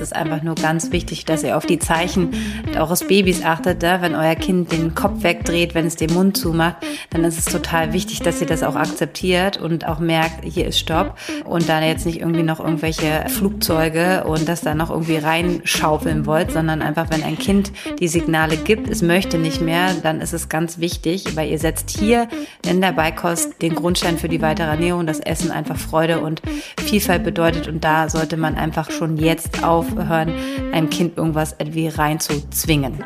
ist es einfach nur ganz wichtig, dass ihr auf die Zeichen eures Babys achtet. Da, wenn euer Kind den Kopf wegdreht, wenn es den Mund zumacht, dann ist es total wichtig, dass ihr das auch akzeptiert und auch merkt, hier ist Stopp und da jetzt nicht irgendwie noch irgendwelche Flugzeuge und das da noch irgendwie reinschaufeln wollt, sondern einfach, wenn ein Kind die Signale gibt, es möchte nicht mehr, dann ist es ganz wichtig, weil ihr setzt hier in der Beikost den Grundstein für die weitere Ernährung, das Essen einfach Freude und Vielfalt bedeutet und da sollte man einfach schon jetzt aufhören, einem Kind irgendwas irgendwie reinzuzwingen.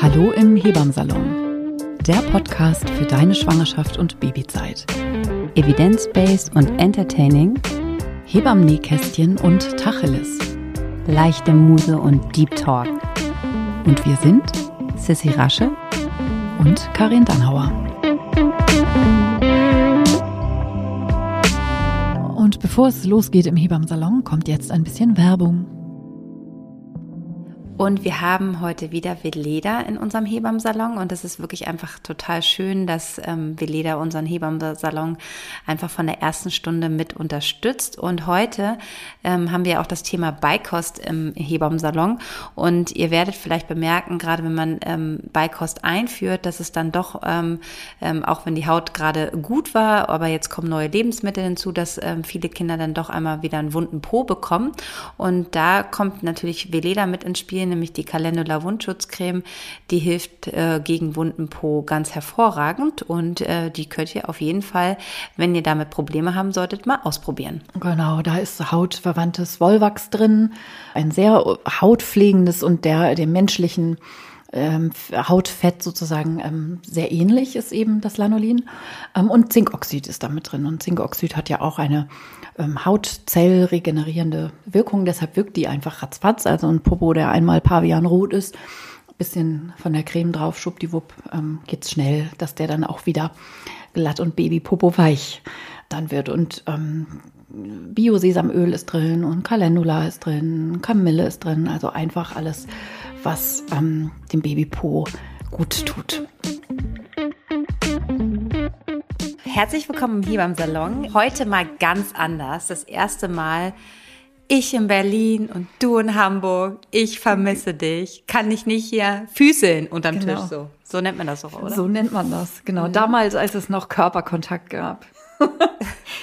Hallo im Hebammsalon. Der Podcast für deine Schwangerschaft und Babyzeit. Evidence-based und entertaining. Hebammen-Nähkästchen und Tacheles. Leichte Muse und Deep Talk. Und wir sind Sissy Rasche und Karin Dannhauer. Und bevor es losgeht im Hebammsalon, kommt jetzt ein bisschen Werbung. Und wir haben heute wieder Veleda in unserem Hebammsalon und es ist wirklich einfach total schön, dass ähm, Veleda unseren Hebammsalon einfach von der ersten Stunde mit unterstützt. Und heute ähm, haben wir auch das Thema Beikost im Hebammsalon und ihr werdet vielleicht bemerken, gerade wenn man ähm, Beikost einführt, dass es dann doch, ähm, ähm, auch wenn die Haut gerade gut war, aber jetzt kommen neue Lebensmittel hinzu, dass ähm, viele Kinder dann doch einmal wieder einen wunden Po bekommen. Und da kommt natürlich Veleda mit ins Spiel, nämlich die Calendula Wundschutzcreme. Die hilft äh, gegen wunden Po ganz hervorragend und äh, die könnt ihr auf jeden Fall, wenn ihr damit Probleme haben solltet, mal ausprobieren. Genau, da ist hautverwandtes Wollwachs drin, ein sehr hautpflegendes und der dem menschlichen ähm, Hautfett sozusagen ähm, sehr ähnlich ist eben das Lanolin. Ähm, und Zinkoxid ist da mit drin. Und Zinkoxid hat ja auch eine ähm, Hautzellregenerierende Wirkung. Deshalb wirkt die einfach ratzfatz. Also ein Popo, der einmal pavianrot ist, bisschen von der Creme drauf, schwuppdiwupp, ähm, geht's schnell, dass der dann auch wieder glatt und Babypopo weich dann wird. Und ähm, Bio-Sesamöl ist drin und Calendula ist drin, Kamille ist drin. Also einfach alles, was ähm, dem Babypo gut tut. Herzlich willkommen hier beim Salon. Heute mal ganz anders. Das erste Mal ich in Berlin und du in Hamburg. Ich vermisse dich. Kann ich nicht hier Füßeln unterm genau. Tisch so. So nennt man das doch, oder? So nennt man das, genau. Mhm. Damals, als es noch Körperkontakt gab.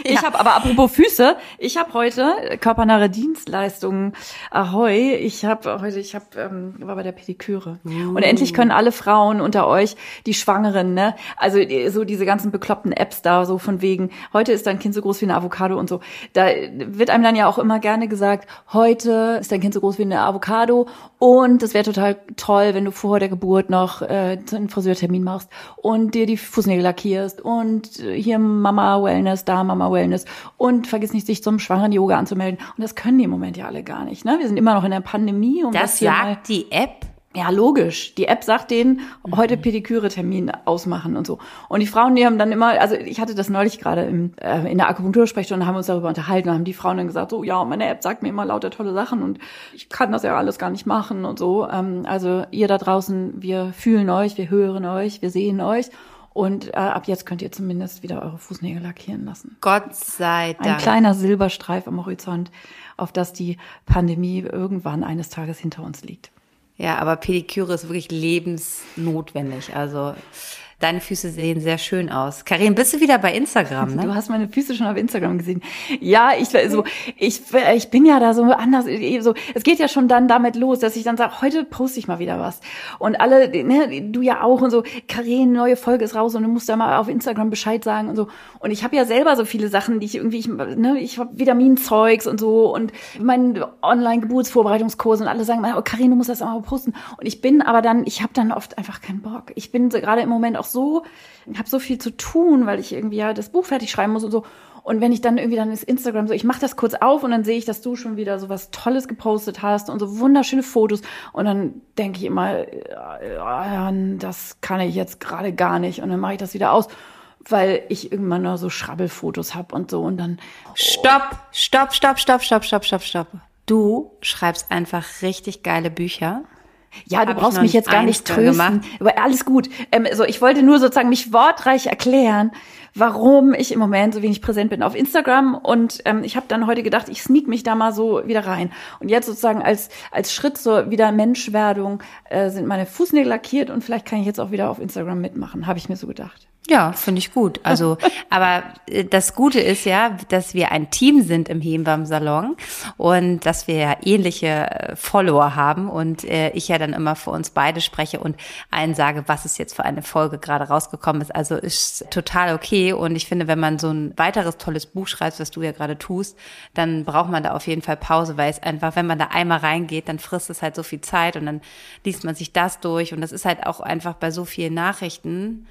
ich ja. habe aber apropos Füße, ich habe heute körpernahe Dienstleistungen. Ahoi, ich habe heute, ich habe ähm, war bei der Pediküre uh. und endlich können alle Frauen unter euch, die Schwangeren, ne, also so diese ganzen bekloppten Apps da, so von wegen, heute ist dein Kind so groß wie eine Avocado und so. Da wird einem dann ja auch immer gerne gesagt, heute ist dein Kind so groß wie eine Avocado und es wäre total toll, wenn du vor der Geburt noch äh, einen Friseurtermin machst und dir die Fußnägel lackierst und äh, hier Mama Wellness, da Mama Wellness und vergiss nicht, sich zum schwangeren Yoga anzumelden. Und das können die im Moment ja alle gar nicht. Ne? Wir sind immer noch in der Pandemie. Um das, das sagt die App ja, logisch. Die App sagt denen, heute mhm. Pediküre-Termin ausmachen und so. Und die Frauen, die haben dann immer, also ich hatte das neulich gerade im, äh, in der Akupunktursprechstunde, haben uns darüber unterhalten und haben die Frauen dann gesagt, so, ja, meine App sagt mir immer lauter tolle Sachen und ich kann das ja alles gar nicht machen und so. Ähm, also ihr da draußen, wir fühlen euch, wir hören euch, wir sehen euch und äh, ab jetzt könnt ihr zumindest wieder eure Fußnägel lackieren lassen. Gott sei Dank. Ein kleiner Silberstreif am Horizont, auf das die Pandemie irgendwann eines Tages hinter uns liegt. Ja, aber Pediküre ist wirklich lebensnotwendig. Also Deine Füße sehen sehr schön aus. Karin, bist du wieder bei Instagram? Ne? Du hast meine Füße schon auf Instagram gesehen. Ja, ich so, ich, ich bin ja da so anders. So, es geht ja schon dann damit los, dass ich dann sage, heute poste ich mal wieder was. Und alle, ne, du ja auch und so, Karin, neue Folge ist raus und du musst da mal auf Instagram Bescheid sagen und so. Und ich habe ja selber so viele Sachen, die ich irgendwie, ich, ne, ich habe Vitaminzeugs und so und meinen Online-Geburtsvorbereitungskurs und alle sagen, oh Karin, du musst das auch mal posten. Und ich bin aber dann, ich habe dann oft einfach keinen Bock. Ich bin so, gerade im Moment auch so, ich habe so viel zu tun, weil ich irgendwie ja das Buch fertig schreiben muss und so. Und wenn ich dann irgendwie dann ist Instagram so, ich mache das kurz auf und dann sehe ich, dass du schon wieder so was Tolles gepostet hast und so wunderschöne Fotos. Und dann denke ich immer, ja, das kann ich jetzt gerade gar nicht. Und dann mache ich das wieder aus, weil ich irgendwann nur so Schrabbelfotos habe und so. Und dann. Oh. Stopp, stopp, stopp, stopp, stopp, stopp, stopp, stopp. Du schreibst einfach richtig geile Bücher Ja, du Hab brauchst mich jetzt gar nicht gemacht. trösten. Aber alles gut. Ähm, so, ich wollte nur sozusagen mich wortreich erklären, warum ich im Moment so wenig präsent bin auf Instagram. Und ähm, ich habe dann heute gedacht, ich sneak mich da mal so wieder rein. Und jetzt sozusagen als, als Schritt zur wieder Menschwerdung äh, sind meine Fußnägel lackiert und vielleicht kann ich jetzt auch wieder auf Instagram mitmachen, habe ich mir so gedacht. Ja, finde ich gut. Also, aber äh, das Gute ist ja, dass wir ein Team sind im Hebenbaum-Salon und dass wir ja ähnliche äh, Follower haben und äh, ich ja dann immer für uns beide spreche und allen sage, was ist jetzt für eine Folge gerade rausgekommen ist. Also ist total okay und ich finde, wenn man so ein weiteres tolles Buch schreibt, was du ja gerade tust, dann braucht man da auf jeden Fall Pause, weil es einfach, wenn man da einmal reingeht, dann frisst es halt so viel Zeit und dann liest man sich das durch und das ist halt auch einfach bei so vielen Nachrichten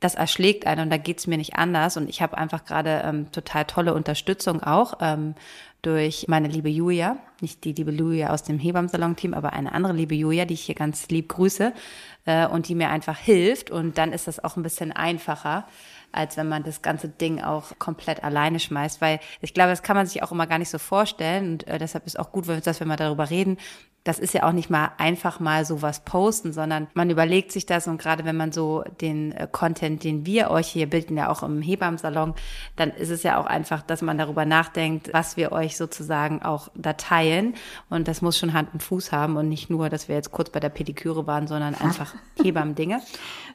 das erschlägt einen und da geht's mir nicht anders. Und ich habe einfach gerade ähm, total tolle Unterstützung auch ähm, durch meine liebe Julia, nicht die liebe Julia aus dem Hebammsalon-Team, aber eine andere liebe Julia, die ich hier ganz lieb grüße äh, und die mir einfach hilft. Und dann ist das auch ein bisschen einfacher als wenn man das ganze Ding auch komplett alleine schmeißt, weil ich glaube, das kann man sich auch immer gar nicht so vorstellen und äh, deshalb ist auch gut, dass wir mal darüber reden, das ist ja auch nicht mal einfach mal sowas posten, sondern man überlegt sich das und gerade wenn man so den äh, Content, den wir euch hier bilden, ja auch im Hebammsalon, dann ist es ja auch einfach, dass man darüber nachdenkt, was wir euch sozusagen auch da teilen und das muss schon Hand und Fuß haben und nicht nur, dass wir jetzt kurz bei der Pediküre waren, sondern einfach Hebammdinge.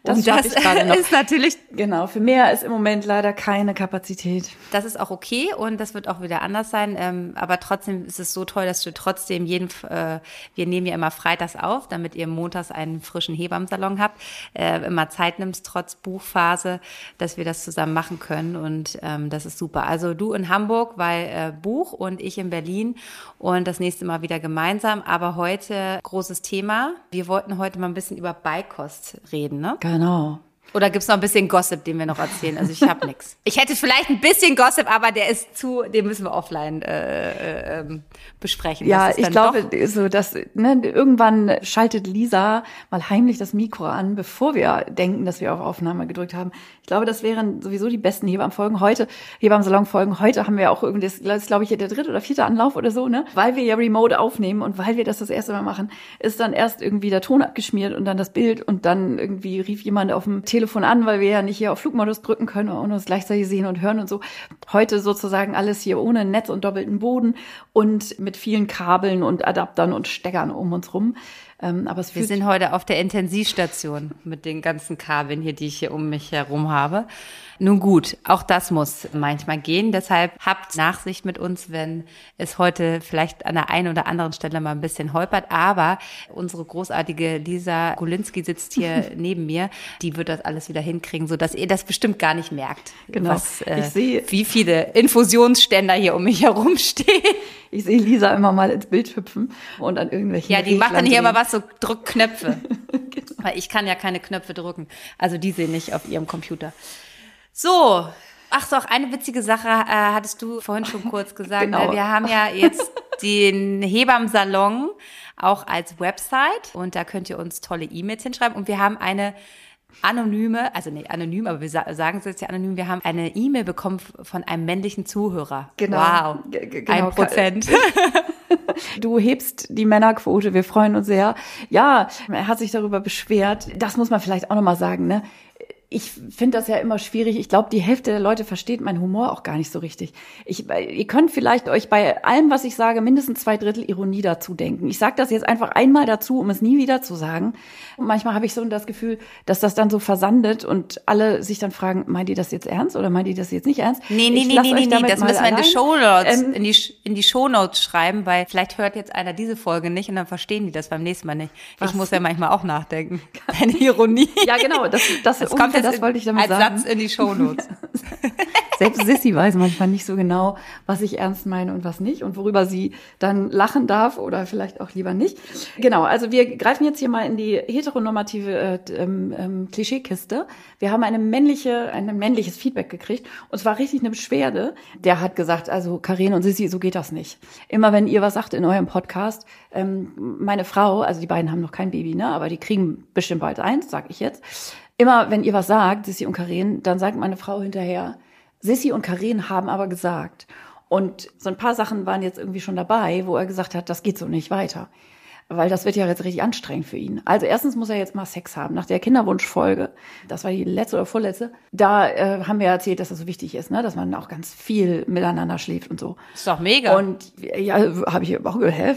Das, und das ich gerade noch. ist natürlich Genau, für mehr ist im Moment leider keine Kapazität. das ist auch okay und das wird auch wieder anders sein. Ähm, aber trotzdem ist es so toll, dass du trotzdem jeden, äh, wir nehmen ja immer freitags auf, damit ihr montags einen frischen Hebammsalon habt, äh, immer Zeit nimmst, trotz Buchphase, dass wir das zusammen machen können und ähm, das ist super. Also du in Hamburg, weil äh, Buch und ich in Berlin und das nächste Mal wieder gemeinsam. Aber heute großes Thema. Wir wollten heute mal ein bisschen über Beikost reden, ne? Genau. Oder gibt's noch ein bisschen Gossip, den wir noch erzählen? Also ich habe nix. Ich hätte vielleicht ein bisschen Gossip, aber der ist zu, den müssen wir offline äh, äh, ähm, besprechen. Ja, ich glaube, so dass ne, irgendwann schaltet Lisa mal heimlich das Mikro an, bevor wir denken, dass wir auf Aufnahme gedrückt haben. Ich glaube, das wären sowieso die besten Hebammenfolgen heute, Hebammensalon-Folgen. Heute haben wir auch irgendwie, das ist glaube ich der dritte oder vierte Anlauf oder so, ne? Weil wir ja remote aufnehmen und weil wir das das erste Mal machen, ist dann erst irgendwie der Ton abgeschmiert und dann das Bild und dann irgendwie rief jemand auf dem Telefon an, weil wir ja nicht hier auf Flugmodus drücken können und uns gleichzeitig sehen und hören und so. Heute sozusagen alles hier ohne Netz und doppelten Boden und mit vielen Kabeln und Adaptern und Steckern um uns rum. Ähm, aber es wir sind heute auf der Intensivstation mit den ganzen Kabeln hier, die ich hier um mich herum habe. Nun gut, auch das muss manchmal gehen. Deshalb habt Nachsicht mit uns, wenn es heute vielleicht an der einen oder anderen Stelle mal ein bisschen holpert. Aber unsere großartige Lisa Golinski sitzt hier neben mir. Die wird das alles wieder hinkriegen, so dass ihr das bestimmt gar nicht merkt. Genau. Was, äh, Ich sehe- wie viele Infusionsständer hier um mich herum stehen. ich sehe Lisa immer mal ins Bild hüpfen und an irgendwelchen Ja, die macht dann hier immer was, so drückt Knöpfe. Weil ich kann ja keine Knöpfe drücken. Also die sehen nicht auf ihrem Computer. So. Ach so, auch eine witzige Sache äh, hattest du vorhin schon kurz gesagt. Genau. Ne? Wir haben ja jetzt den Hebammsalon auch als Website und da könnt ihr uns tolle E-Mails hinschreiben und wir haben eine anonyme, also nee, anonym, aber wir sa sagen es jetzt ja anonym, wir haben eine E-Mail bekommen von einem männlichen Zuhörer. Genau. Wow. Ge- genau. Ein Prozent. Du hebst die Männerquote, wir freuen uns sehr. Ja, er hat sich darüber beschwert. Das muss man vielleicht auch nochmal sagen, ne? Ich finde das ja immer schwierig. Ich glaube, die Hälfte der Leute versteht meinen Humor auch gar nicht so richtig. Ich, ihr könnt vielleicht euch bei allem, was ich sage, mindestens zwei Drittel Ironie dazu denken. Ich sage das jetzt einfach einmal dazu, um es nie wieder zu sagen. Und manchmal habe ich so das Gefühl, dass das dann so versandet und alle sich dann fragen, meint ihr das jetzt ernst oder meint ihr das jetzt nicht ernst? Nee, nee, Ich nee, nee, nee, nee, das müssen wir in die. Shownotes, Ähm, in die, in die Shownotes schreiben, weil vielleicht hört jetzt einer diese Folge nicht und dann verstehen die das beim nächsten Mal nicht. Was? Ich muss ja manchmal auch nachdenken. Deine Ironie. Ja, genau, das, das, Das kommt jetzt das wollte ich damit als sagen. Satz in die Shownotes. Selbst Sissy weiß manchmal nicht so genau, was ich ernst meine und was nicht und worüber sie dann lachen darf oder vielleicht auch lieber nicht. Genau, also wir greifen jetzt hier mal in die heteronormative äh, ähm, ähm, Klischeekiste. Wir haben eine männliche, ein männliches Feedback gekriegt und zwar richtig eine Beschwerde. Der hat gesagt, also Karin und Sissy, so geht das nicht. Immer wenn ihr was sagt in eurem Podcast, ähm, meine Frau, also die beiden haben noch kein Baby, ne, aber die kriegen bestimmt bald eins, sag ich jetzt. Immer wenn ihr was sagt, Sissy und Karin, dann sagt meine Frau hinterher, Sissy und Karin haben aber gesagt. Und so ein paar Sachen waren jetzt irgendwie schon dabei, wo er gesagt hat, das geht so nicht weiter. weil das wird ja jetzt richtig anstrengend für ihn. Also erstens muss er jetzt mal Sex haben. Nach der Kinderwunschfolge, das war die letzte oder vorletzte, da äh, haben wir erzählt, dass das so wichtig ist, ne? dass man auch ganz viel miteinander schläft und so. Ist doch mega. Und ja, habe ich auch gehört, hä,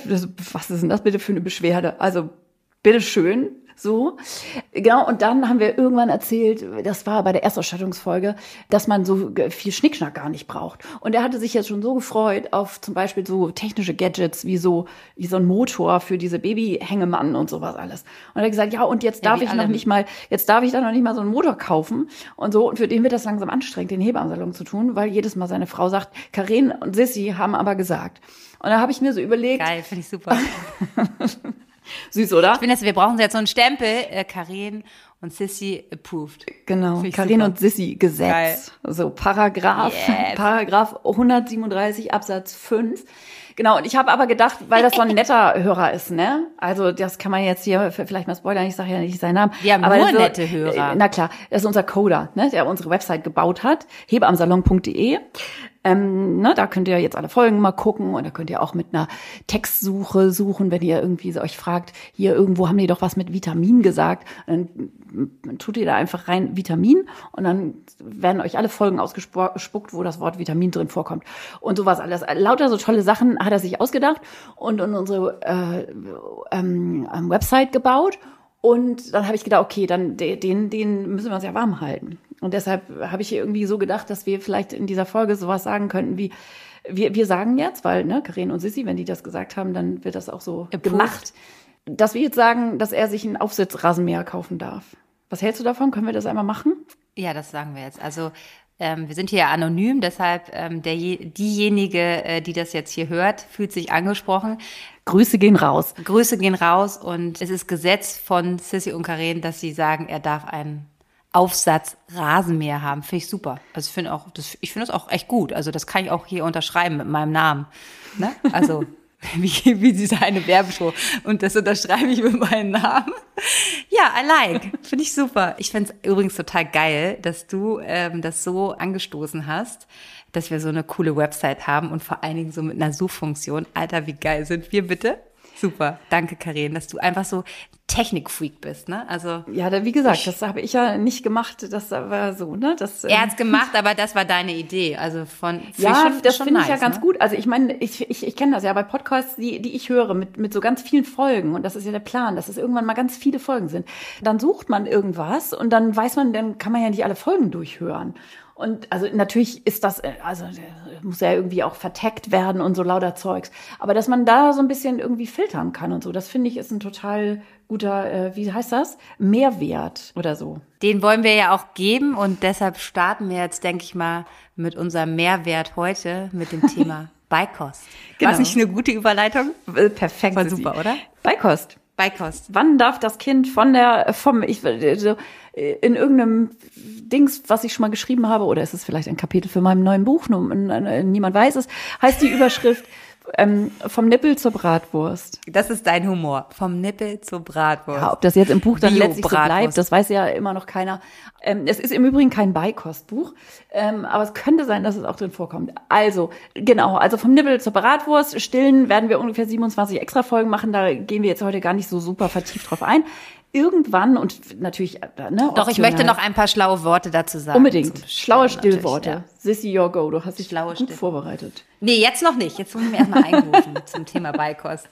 was ist denn das bitte für eine Beschwerde? Also bitteschön, so, genau. Und dann haben wir irgendwann erzählt, das war bei der Erstausstattungsfolge, dass man so viel Schnickschnack gar nicht braucht. Und er hatte sich jetzt schon so gefreut auf zum Beispiel so technische Gadgets wie so, wie so ein Motor für diese Babyhängemannen und sowas alles. Und er hat gesagt, ja, und jetzt darf ja, ich noch nicht mal, jetzt darf ich da noch nicht mal so einen Motor kaufen und so. Und für den wird das langsam anstrengend, den Hebammensalon zu tun, weil jedes Mal seine Frau sagt, Karin und Sissy haben aber gesagt. Und da habe ich mir so überlegt. Geil, finde ich super. Süß, oder? Ich finde, wir brauchen jetzt so einen Stempel, äh, Karin und Sissy approved. Genau, Karin und Sissy Gesetz. Geil. So Paragraph, yes. Paragraph 137 Absatz 5. Genau, und ich habe aber gedacht, weil das so ein netter Hörer ist, ne? Also das kann man jetzt hier vielleicht mal spoilern, ich sage ja nicht seinen Namen. Wir haben aber nur nette Hörer. Na klar, das ist unser Coder, ne, der unsere Website gebaut hat, hebamsalon.de. Ähm, ne, da könnt ihr jetzt alle Folgen mal gucken und da könnt ihr auch mit einer Textsuche suchen, wenn ihr irgendwie euch fragt, hier irgendwo haben die doch was mit Vitamin gesagt. Dann tut ihr da einfach rein Vitamin und dann werden euch alle Folgen ausgespuckt, wo das Wort Vitamin drin vorkommt. Und sowas alles. Lauter so tolle Sachen hat er sich ausgedacht und in unsere äh, ähm, Website gebaut. Und dann habe ich gedacht, okay, dann den, den müssen wir uns ja warm halten. Und deshalb habe ich irgendwie so gedacht, dass wir vielleicht in dieser Folge sowas sagen könnten wie, wir, wir sagen jetzt, weil, ne, Karin und Sissi, wenn die das gesagt haben, dann wird das auch so Approved. gemacht, dass wir jetzt sagen, dass er sich einen Aufsitzrasenmäher kaufen darf. Was hältst du davon? Können wir das einmal machen? Ja, das sagen wir jetzt. Also ähm, wir sind hier ja anonym, deshalb ähm, der, diejenige, äh, die das jetzt hier hört, fühlt sich angesprochen. Grüße gehen raus. Grüße gehen raus und es ist Gesetz von Sissy und Karin, dass sie sagen, er darf einen Aufsatz Rasenmäher haben. Finde ich super. Also ich finde auch, das, ich finde das auch echt gut. Also das kann ich auch hier unterschreiben mit meinem Namen. Ne? Also wie, wie diese eine Werbeshow. Und das unterschreibe ich mit meinem Namen. Ja, I like. Finde ich super. Ich finde es übrigens total geil, dass du ähm, das so angestoßen hast, dass wir so eine coole Website haben und vor allen Dingen so mit einer Suchfunktion. Alter, wie geil sind wir bitte? Super, danke Karin, dass du einfach so Technikfreak bist, ne? Also ja, da, wie gesagt, das habe ich ja nicht gemacht, das war so, ne? Das, er hat's gemacht, aber das war deine Idee, also von ja, schon, das finde nice, ich ja ganz ne? gut. Also ich meine, ich, ich, ich kenne das ja bei Podcasts, die die ich höre mit mit so ganz vielen Folgen und das ist ja der Plan, dass es irgendwann mal ganz viele Folgen sind. Dann sucht man irgendwas und dann weiß man, dann kann man ja nicht alle Folgen durchhören. Und also natürlich ist das, äh, also muss ja irgendwie auch verteckt werden und so lauter Zeugs. Aber dass man da so ein bisschen irgendwie filtern kann und so, das finde ich ist ein total guter, äh, wie heißt das? Mehrwert oder so. Den wollen wir ja auch geben und deshalb starten wir jetzt, denke ich mal, mit unserem Mehrwert heute mit dem Thema Beikost. Genau. War nicht eine gute Überleitung? Äh, perfekt. War super, oder? Beikost. Beikost. Wann darf das Kind von der, vom, ich, so, in irgendeinem Dings, was ich schon mal geschrieben habe, oder ist es vielleicht ein Kapitel für meinem neuen Buch, niemand weiß es, heißt die Überschrift, ähm, vom Nippel zur Bratwurst. Das ist dein Humor. Vom Nippel zur Bratwurst. Ja, ob das jetzt im Buch dann letztlich so bleibt, das weiß ja immer noch keiner. Ähm, es ist im Übrigen kein Beikostbuch, ähm, aber es könnte sein, dass es auch drin vorkommt. Also, genau, also vom Nippel zur Bratwurst, stillen werden wir ungefähr 27 extra Folgen machen, da gehen wir jetzt heute gar nicht so super vertieft drauf ein irgendwann und natürlich, äh, ne, Doch, ich möchte noch ein paar schlaue Worte dazu sagen. Unbedingt. Schlaue Stillworte. Ja. Sissy, your go. Du hast dich Schlaue gut Still. vorbereitet. Nee, jetzt noch nicht. Jetzt muss ich mir erstmal einrufen zum Thema Beikost.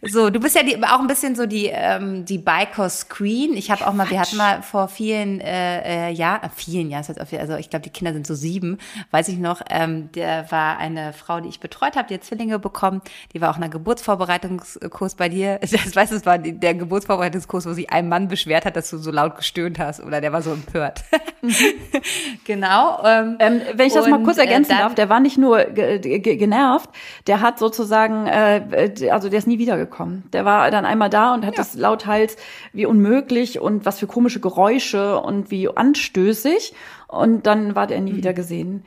So, du bist ja die, auch ein bisschen so die, ähm, die Beikost-Queen. Ich habe auch mal, wir hatten mal vor vielen äh, äh, Jahren, äh, vielen Jahren, also ich glaube, die Kinder sind so sieben, weiß ich noch, ähm, der war eine Frau, die ich betreut habe, die hat Zwillinge bekommen. Die war auch in einer Geburtsvorbereitungskurs bei dir. Das weißt du, es war der Geburtsvorbereitungskurs, wo sich ein Mann beschwert hat, dass du so laut gestöhnt hast oder der war so empört. Mhm. genau. Ähm, ähm, wenn ich das und, mal kurz ergänzen äh, darf, der war nicht nur genervt, der hat sozusagen, äh, also der ist nie wiedergekommen. Der war dann einmal da und hat ja. das lauthals wie unmöglich und was für komische Geräusche und wie anstößig und dann war der nie mhm. wieder gesehen.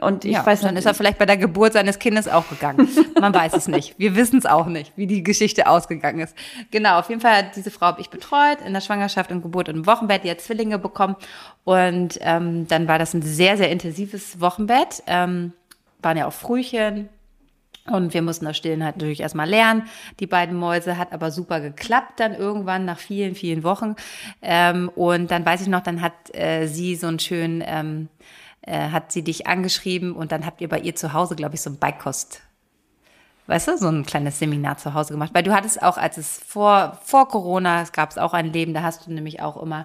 Und ich ja, weiß dann ist er vielleicht bei der Geburt seines Kindes auch gegangen. Man weiß es nicht. Wir wissen es auch nicht, wie die Geschichte ausgegangen ist. Genau, auf jeden Fall hat diese Frau habe ich betreut in der Schwangerschaft und Geburt und im Wochenbett. Die hat Zwillinge bekommen und ähm, dann war das ein sehr sehr intensives Wochenbett. Ähm, waren ja auch Frühchen Und wir mussten das Stillen halt natürlich erstmal lernen. Die beiden Mäuse hat aber super geklappt dann irgendwann nach vielen, vielen Wochen. Ähm, und dann weiß ich noch, dann hat äh, sie so einen schönen, ähm, äh, hat sie dich angeschrieben und dann habt ihr bei ihr zu Hause, glaube ich, so ein Beikost weißt du, so ein kleines Seminar zu Hause gemacht. Weil du hattest auch, als es vor, vor Corona, es gab es auch ein Leben, da hast du nämlich auch immer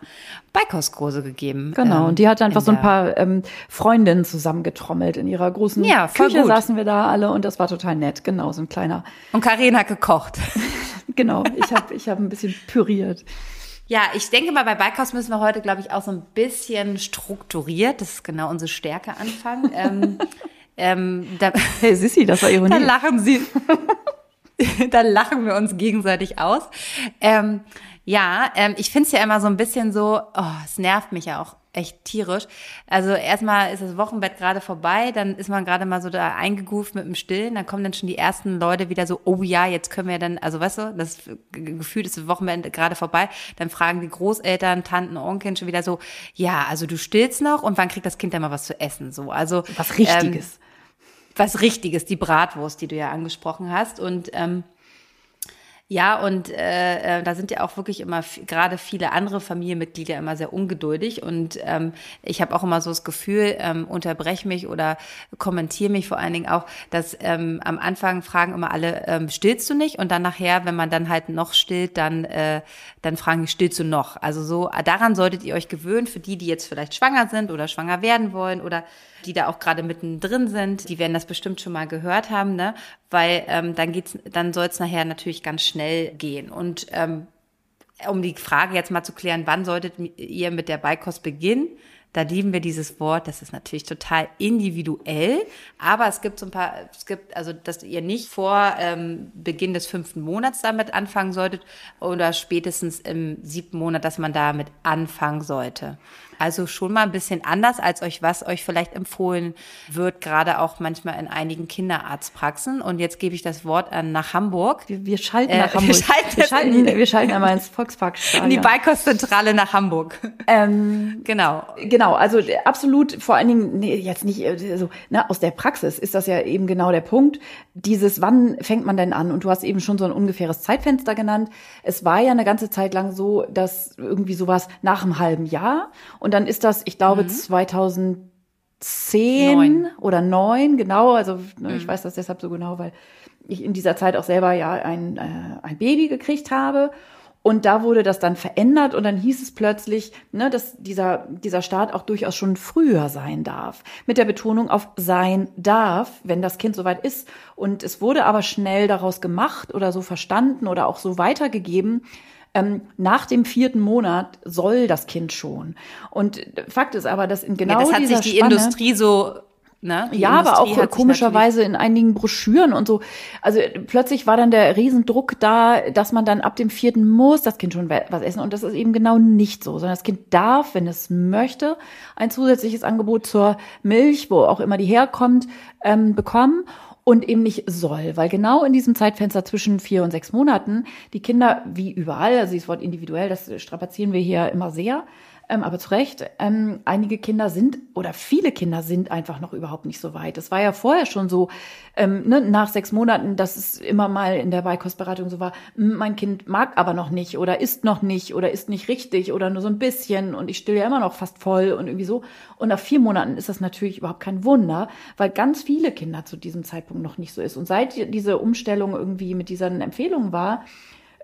Beikostkurse gegeben. Genau, ähm, und die hat einfach so ein paar ähm, Freundinnen zusammengetrommelt in ihrer großen ja, Küche gut. saßen wir da alle und das war total nett. Genau, so ein kleiner. Und Karin hat gekocht. genau, ich habe ich hab ein bisschen püriert. Ja, ich denke mal, bei Beikost müssen wir heute, glaube ich, auch so ein bisschen strukturiert, das ist genau unsere Stärke, anfangen. ähm, ähm, da, hey Sissi, das war Ironie. Da lachen sie. da lachen wir uns gegenseitig aus. Ähm, ja, ähm, ich finde es ja immer so ein bisschen so, oh, es nervt mich ja auch echt tierisch. Also erstmal ist das Wochenbett gerade vorbei, dann ist man gerade mal so da eingegroovt mit dem Stillen, dann kommen dann schon die ersten Leute wieder so, oh ja, jetzt können wir dann, also weißt du, das Gefühl ist das Wochenbett gerade vorbei, dann fragen die Großeltern, Tanten, Onkeln schon wieder so, ja, also du stillst noch und wann kriegt das Kind dann mal was zu essen? So, also was Richtiges. Ähm, was Richtiges, die Bratwurst, die du ja angesprochen hast. Und ähm, ja, und äh, äh, da sind ja auch wirklich immer gerade viele andere Familienmitglieder immer sehr ungeduldig. Und ähm, ich habe auch immer so das Gefühl, ähm, unterbrech mich oder kommentiere mich vor allen Dingen auch, dass ähm, am Anfang fragen immer alle, ähm, stillst du nicht? Und dann nachher, wenn man dann halt noch stillt, dann, äh, dann fragen die, stillst du noch? Also so, daran solltet ihr euch gewöhnen, für die, die jetzt vielleicht schwanger sind oder schwanger werden wollen oder die da auch gerade mittendrin sind, die werden das bestimmt schon mal gehört haben, ne? Weil ähm, dann geht's, dann soll es nachher natürlich ganz schnell gehen. Und ähm, um die Frage jetzt mal zu klären, wann solltet ihr mit der Beikost beginnen? Da lieben wir dieses Wort. Das ist natürlich total individuell. Aber es gibt so ein paar, es gibt, also, dass ihr nicht vor ähm, Beginn des fünften Monats damit anfangen solltet oder spätestens im siebten Monat, dass man damit anfangen sollte. Also schon mal ein bisschen anders als euch, was euch vielleicht empfohlen wird, gerade auch manchmal in einigen Kinderarztpraxen. Und jetzt gebe ich das Wort an nach Hamburg. Wir, wir schalten nach äh, Hamburg. Wir schalten, wir schalten, wir schalten einmal ins Volkspark. In die Beikostzentrale nach Hamburg. Ähm, genau. Genau, also absolut, vor allen Dingen, nee, jetzt nicht äh, so, ne, aus der Praxis ist das ja eben genau der Punkt. Dieses, wann fängt man denn an? Und du hast eben schon so ein ungefähres Zeitfenster genannt. Es war ja eine ganze Zeit lang so, dass irgendwie sowas nach einem halben Jahr und dann ist das, ich glaube, mhm. 2010 Neun. oder neun, genau. Also ne, mhm. ich weiß das deshalb so genau, weil ich in dieser Zeit auch selber ja ein, äh, ein Baby gekriegt habe. Und da wurde das dann verändert und dann hieß es plötzlich, ne, dass dieser, dieser Start auch durchaus schon früher sein darf. Mit der Betonung auf sein darf, wenn das Kind soweit ist. Und es wurde aber schnell daraus gemacht oder so verstanden oder auch so weitergegeben, ähm, nach dem vierten Monat soll das Kind schon. Und Fakt ist aber, dass in genau ja, das hat dieser sich die Spanne, Industrie so Ne? ja, Industrie aber auch komischerweise in einigen Broschüren und so. Also plötzlich war dann der Riesendruck da, dass man dann ab dem vierten muss das Kind schon was essen. Und das ist eben genau nicht so, sondern das Kind darf, wenn es möchte, ein zusätzliches Angebot zur Milch, wo auch immer die herkommt, ähm, bekommen und eben nicht soll, weil genau in diesem Zeitfenster zwischen vier und sechs Monaten die Kinder, wie überall, also dieses Wort individuell, das strapazieren wir hier immer sehr, ähm, aber zu Recht, ähm, einige Kinder sind oder viele Kinder sind einfach noch überhaupt nicht so weit. Es war ja vorher schon so, ähm, ne, nach sechs Monaten, dass es immer mal in der Beikostberatung so war, mein Kind mag aber noch nicht oder isst noch nicht oder isst nicht richtig oder nur so ein bisschen und ich still ja immer noch fast voll und irgendwie so. Und nach vier Monaten ist das natürlich überhaupt kein Wunder, weil ganz viele Kinder zu diesem Zeitpunkt noch nicht so ist. Und seit diese Umstellung irgendwie mit diesen Empfehlungen war,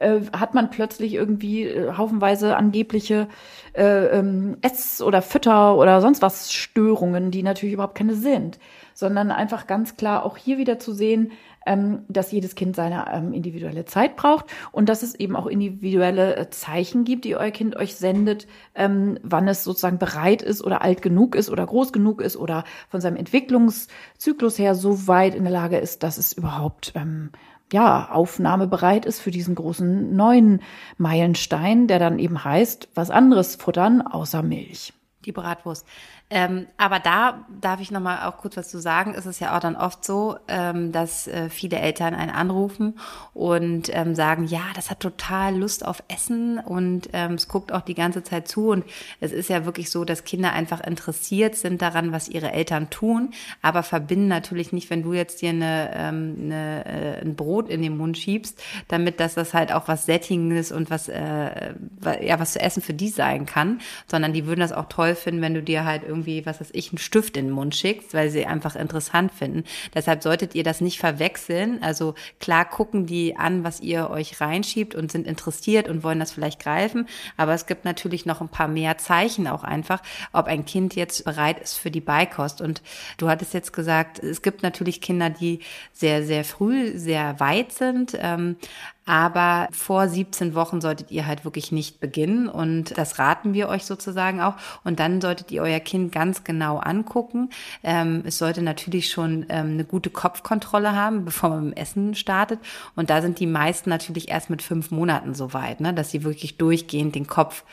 äh, hat man plötzlich irgendwie äh, haufenweise angebliche äh, ähm, Ess- oder Fütter- oder sonst was Störungen, die natürlich überhaupt keine sind, sondern einfach ganz klar auch hier wieder zu sehen, ähm, dass jedes Kind seine ähm, individuelle Zeit braucht und dass es eben auch individuelle äh, Zeichen gibt, die euer Kind euch sendet, ähm, wann es sozusagen bereit ist oder alt genug ist oder groß genug ist oder von seinem Entwicklungszyklus her so weit in der Lage ist, dass es überhaupt ähm, ja, aufnahmebereit ist für diesen großen neuen Meilenstein, der dann eben heißt, was anderes futtern außer Milch. Die Bratwurst. Ähm, aber da darf ich noch mal auch kurz was zu sagen. Ist es ja auch dann oft so, ähm, dass äh, viele Eltern einen anrufen und ähm, sagen, ja, das hat total Lust auf Essen und ähm, es guckt auch die ganze Zeit zu. Und es ist ja wirklich so, dass Kinder einfach interessiert sind daran, was ihre Eltern tun, aber verbinden natürlich nicht, wenn du jetzt dir eine, ähm, eine, äh, ein Brot in den Mund schiebst, damit dass das halt auch was Sättigendes und was, äh, ja, was zu essen für die sein kann, sondern die würden das auch toll finden, wenn du dir halt irgendwie irgendwie, was weiß ich, einen Stift in den Mund schickst, weil sie einfach interessant finden. Deshalb solltet ihr das nicht verwechseln. Also klar gucken die an, was ihr euch reinschiebt und sind interessiert und wollen das vielleicht greifen. Aber es gibt natürlich noch ein paar mehr Zeichen auch einfach, ob ein Kind jetzt bereit ist für die Beikost. Und du hattest jetzt gesagt, es gibt natürlich Kinder, die sehr, sehr früh, sehr weit sind. Ähm, aber vor 17 Wochen solltet ihr halt wirklich nicht beginnen und das raten wir euch sozusagen auch. Und dann solltet ihr euer Kind ganz genau angucken. Ähm, es sollte natürlich schon ähm, eine gute Kopfkontrolle haben, bevor man mit dem Essen startet. Und da sind die meisten natürlich erst mit fünf Monaten so weit, ne, dass sie wirklich durchgehend den Kopf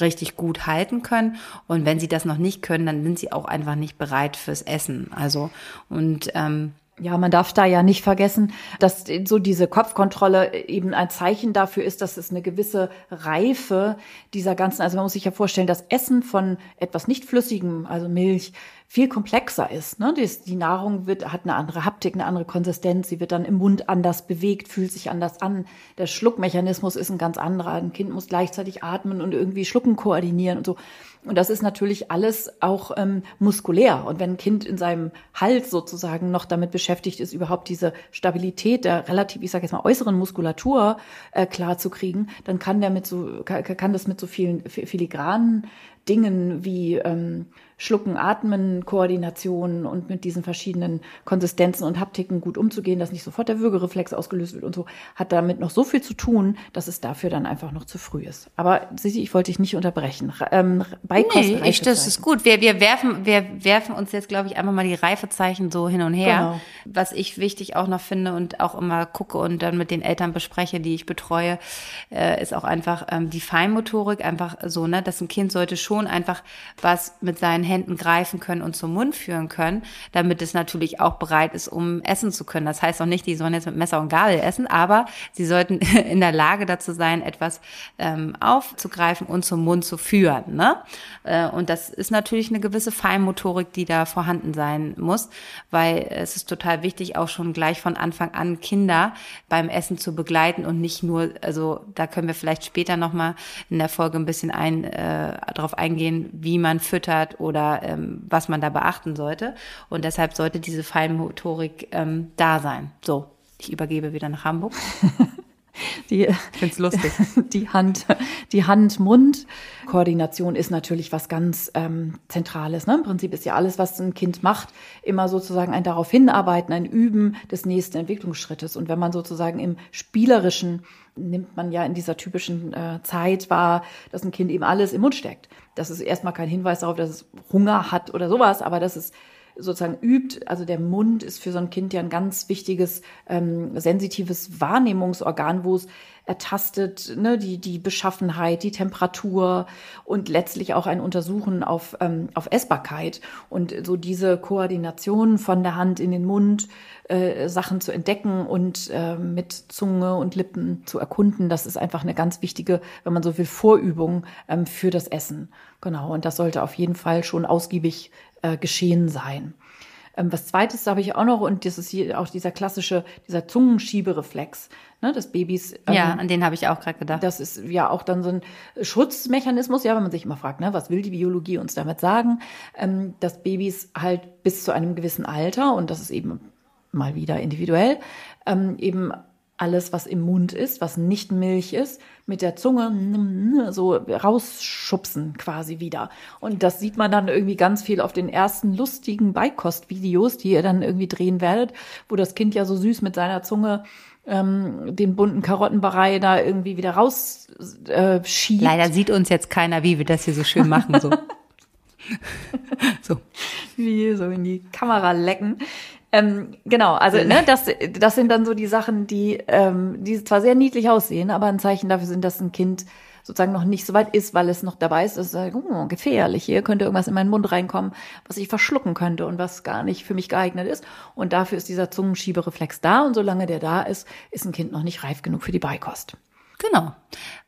richtig gut halten können. Und wenn sie das noch nicht können, dann sind sie auch einfach nicht bereit fürs Essen. Also und ähm, ja, man darf da ja nicht vergessen, dass so diese Kopfkontrolle eben ein Zeichen dafür ist, dass es eine gewisse Reife dieser ganzen, also man muss sich ja vorstellen, das Essen von etwas nicht flüssigem, also Milch, viel komplexer ist. Ne? Die, die Nahrung wird, hat eine andere Haptik, eine andere Konsistenz, sie wird dann im Mund anders bewegt, fühlt sich anders an. Der Schluckmechanismus ist ein ganz anderer. Ein Kind muss gleichzeitig atmen und irgendwie Schlucken koordinieren und so. Und das ist natürlich alles auch ähm, muskulär. Und wenn ein Kind in seinem Hals sozusagen noch damit beschäftigt ist, überhaupt diese Stabilität der relativ, ich sage jetzt mal, äußeren Muskulatur äh, klar zu kriegen, dann kann der mit so, kann, kann das mit so vielen filigranen Dingen wie ähm, Schlucken, Atmen, Koordination und mit diesen verschiedenen Konsistenzen und Haptiken gut umzugehen, dass nicht sofort der Würgereflex ausgelöst wird und so, hat damit noch so viel zu tun, dass es dafür dann einfach noch zu früh ist. Aber Sisi, ich wollte dich nicht unterbrechen. Ähm, Beikost, nee, ich, das ist gut. Wir, wir, werfen, wir werfen uns jetzt, glaube ich, einfach mal die Reifezeichen so hin und her. Genau. Was ich wichtig auch noch finde und auch immer gucke und dann mit den Eltern bespreche, die ich betreue, äh, ist auch einfach ähm, die Feinmotorik, einfach so, ne, dass ein Kind sollte schon einfach was mit seinen Händen greifen können und zum Mund führen können, damit es natürlich auch bereit ist, um essen zu können. Das heißt auch nicht, die sollen jetzt mit Messer und Gabel essen, aber sie sollten in der Lage dazu sein, etwas ähm, aufzugreifen und zum Mund zu führen. Ne? Äh, und das ist natürlich eine gewisse Feinmotorik, die da vorhanden sein muss, weil es ist total wichtig, auch schon gleich von Anfang an Kinder beim Essen zu begleiten und nicht nur, also da können wir vielleicht später nochmal in der Folge ein bisschen ein, äh, darauf eingehen, wie man füttert oder oder ähm, was man da beachten sollte. Und deshalb sollte diese Feinmotorik ähm, da sein. So, ich übergebe wieder nach Hamburg. Die, find's lustig. Die Hand, die Hand-Mund-Koordination ist natürlich was ganz ähm, Zentrales. Ne? Im Prinzip ist ja alles, was ein Kind macht, immer sozusagen ein darauf hinarbeiten, ein Üben des nächsten Entwicklungsschrittes. Und wenn man sozusagen im spielerischen nimmt man ja in dieser typischen äh, Zeit wahr, dass ein Kind eben alles im Mund steckt. Das ist erstmal kein Hinweis darauf, dass es Hunger hat oder sowas, aber dass es sozusagen übt. Also der Mund ist für so ein Kind ja ein ganz wichtiges, ähm, sensitives Wahrnehmungsorgan, wo es ertastet ne, die, die Beschaffenheit, die Temperatur und letztlich auch ein Untersuchen auf, ähm, auf Essbarkeit. Und so diese Koordination von der Hand in den Mund, äh, Sachen zu entdecken und äh, mit Zunge und Lippen zu erkunden, das ist einfach eine ganz wichtige, wenn man so will, Vorübung ähm, für das Essen. Genau, und das sollte auf jeden Fall schon ausgiebig äh, geschehen sein. Ähm, was zweites habe ich auch noch, und das ist hier auch dieser klassische, dieser Zungenschiebereflex ne, des Babys. Ähm, ja, an den habe ich auch gerade gedacht. Das ist ja auch dann so ein Schutzmechanismus, ja, wenn man sich immer fragt, ne, was will die Biologie uns damit sagen, ähm, dass Babys halt bis zu einem gewissen Alter, und das ist eben mal wieder individuell, ähm, eben alles, was im Mund ist, was nicht Milch ist, mit der Zunge so rausschubsen quasi wieder. Und das sieht man dann irgendwie ganz viel auf den ersten lustigen Beikostvideos, die ihr dann irgendwie drehen werdet, wo das Kind ja so süß mit seiner Zunge ähm, den bunten Karottenbrei da irgendwie wieder rausschiebt. Äh, Leider sieht uns jetzt keiner, wie wir das hier so schön machen. So. so. Wie so in die Kamera lecken. Ähm, genau, also ne, das, das sind dann so die Sachen, die, ähm, die zwar sehr niedlich aussehen, aber ein Zeichen dafür sind, dass ein Kind sozusagen noch nicht so weit ist, weil es noch dabei ist, ist oh, gefährlich. Hier könnte irgendwas in meinen Mund reinkommen, was ich verschlucken könnte und was gar nicht für mich geeignet ist. Und dafür ist dieser Zungenschiebereflex da. Und solange der da ist, ist ein Kind noch nicht reif genug für die Beikost. Genau.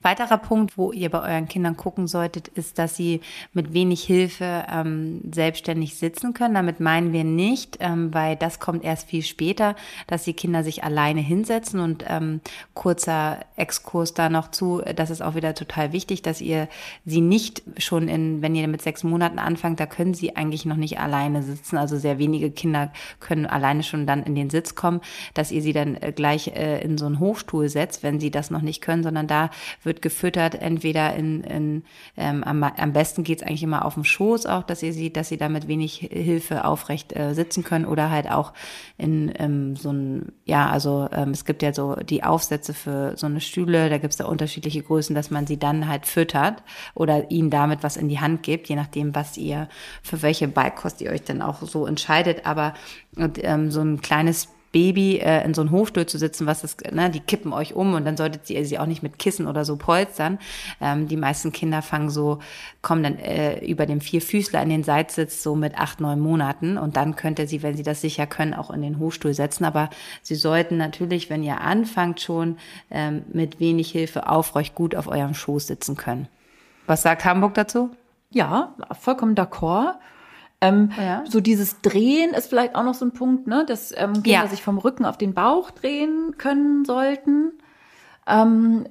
Weiterer Punkt, wo ihr bei euren Kindern gucken solltet, ist, dass sie mit wenig Hilfe ähm, selbstständig sitzen können. Damit meinen wir nicht, ähm, weil das kommt erst viel später, dass die Kinder sich alleine hinsetzen und ähm, kurzer Exkurs da noch zu, das ist auch wieder total wichtig, dass ihr sie nicht schon in, wenn ihr mit sechs Monaten anfangt, da können sie eigentlich noch nicht alleine sitzen. Also sehr wenige Kinder können alleine schon dann in den Sitz kommen, dass ihr sie dann äh, gleich äh, in so einen Hochstuhl setzt, wenn sie das noch nicht können, sondern da wird gefüttert, entweder in, in ähm, am, am besten geht's eigentlich immer auf dem Schoß auch, dass ihr sie, dass sie damit wenig Hilfe aufrecht äh, sitzen können oder halt auch in ähm, so ein, ja, also ähm, es gibt ja so die Aufsätze für so eine Stühle, da gibt's da unterschiedliche Größen, dass man sie dann halt füttert oder ihnen damit was in die Hand gibt, je nachdem, was ihr, für welche Beikost ihr euch dann auch so entscheidet, aber und, ähm, so ein kleines Baby äh, in so einen Hofstuhl zu sitzen, was das, ne, die kippen euch um und dann solltet ihr sie auch nicht mit Kissen oder so polstern. Ähm, die meisten Kinder fangen so, kommen dann äh, über dem Vierfüßler in den Seitsitz so mit acht, neun Monaten und dann könnt ihr sie, wenn sie das sicher können, auch in den Hofstuhl setzen. Aber sie sollten natürlich, wenn ihr anfangt schon, ähm, mit wenig Hilfe aufrecht gut auf eurem Schoß sitzen können. Was sagt Hamburg dazu? Ja, vollkommen d'accord. Ähm, ja. So dieses Drehen ist vielleicht auch noch so ein Punkt, ne, dass ähm, Kinder ja. sich vom Rücken auf den Bauch drehen können sollten. Ähm,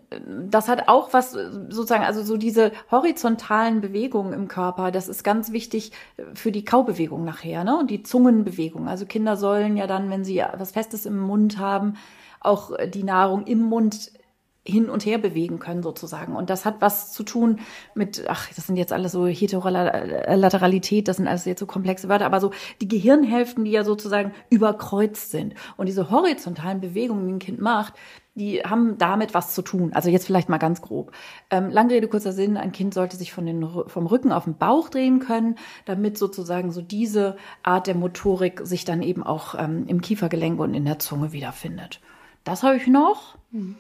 das hat auch was sozusagen, also so diese horizontalen Bewegungen im Körper, das ist ganz wichtig für die Kaubewegung nachher, ne? Und die Zungenbewegung. Also Kinder sollen ja dann, wenn sie was Festes im Mund haben, auch die Nahrung im Mund hin und her bewegen können sozusagen. Und das hat was zu tun mit, ach, das sind jetzt alles so Heterolateralität, das sind alles jetzt so komplexe Wörter, aber so die Gehirnhälften, die ja sozusagen überkreuzt sind. Und diese horizontalen Bewegungen, die ein Kind macht, die haben damit was zu tun. Also jetzt vielleicht mal ganz grob. Ähm, lange Rede, kurzer Sinn, ein Kind sollte sich von den, vom Rücken auf den Bauch drehen können, damit sozusagen so diese Art der Motorik sich dann eben auch ähm, im Kiefergelenk und in der Zunge wiederfindet. Das habe ich noch. Mhm.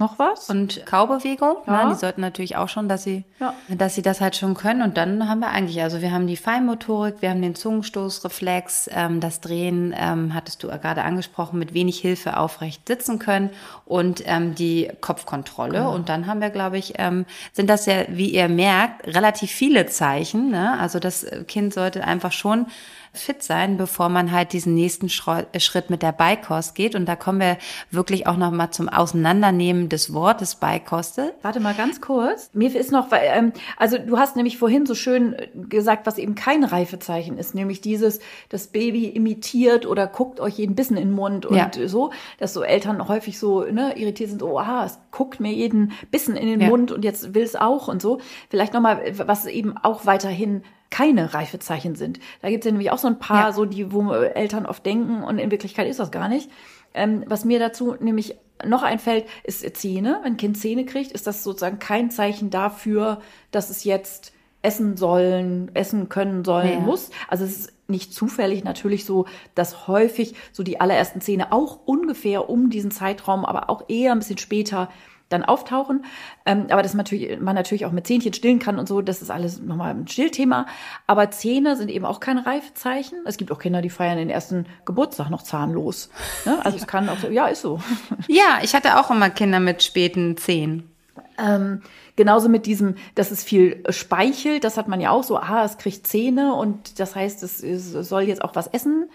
Noch was? Und Kaubewegung, ja. ne, die sollten natürlich auch schon, dass sie, ja. dass sie das halt schon können. Und dann haben wir eigentlich, also wir haben die Feinmotorik, wir haben den Zungenstoßreflex, ähm, das Drehen, ähm, hattest du gerade angesprochen, mit wenig Hilfe aufrecht sitzen können und ähm, die Kopfkontrolle. Genau. Und dann haben wir, glaube ich, ähm, sind das ja, wie ihr merkt, relativ viele Zeichen. Ne? Also das Kind sollte einfach schon fit sein, bevor man halt diesen nächsten äh, Schritt mit der Beikost geht. Und da kommen wir wirklich auch noch mal zum Auseinandernehmen des Wortes Beikoste. Warte mal ganz kurz. Mir ist noch, ähm, also du hast nämlich vorhin so schön äh, gesagt, was eben kein Reifezeichen ist, nämlich dieses, das Baby imitiert oder guckt euch jeden Bissen in den Mund und ja. so, dass so Eltern häufig so ne, irritiert sind, oh, aha, es guckt mir jeden Bissen in den ja. Mund und jetzt will es auch und so. Vielleicht noch mal, was eben auch weiterhin keine Reifezeichen sind. Da gibt es ja nämlich auch so ein paar, ja. so die, wo Eltern oft denken und in Wirklichkeit ist das gar nicht. Ähm, was mir dazu nämlich noch einfällt, ist Zähne. Wenn ein Kind Zähne kriegt, ist das sozusagen kein Zeichen dafür, dass es jetzt essen sollen, essen können sollen ja. muss. Also es ist nicht zufällig natürlich so, dass häufig so die allerersten Zähne auch ungefähr um diesen Zeitraum, aber auch eher ein bisschen später dann auftauchen. Ähm, aber dass man natürlich, man natürlich auch mit Zähnchen stillen kann und so, das ist alles nochmal ein Stillthema. Aber Zähne sind eben auch kein Reifezeichen. Es gibt auch Kinder, die feiern den ersten Geburtstag noch zahnlos. Ne? Also es kann auch so, ja, ist so. Ja, ich hatte auch immer Kinder mit späten Zähnen. Ähm, genauso mit diesem, dass es viel speichelt, das hat man ja auch so, ah, es kriegt Zähne und das heißt, es, es soll jetzt auch was essen.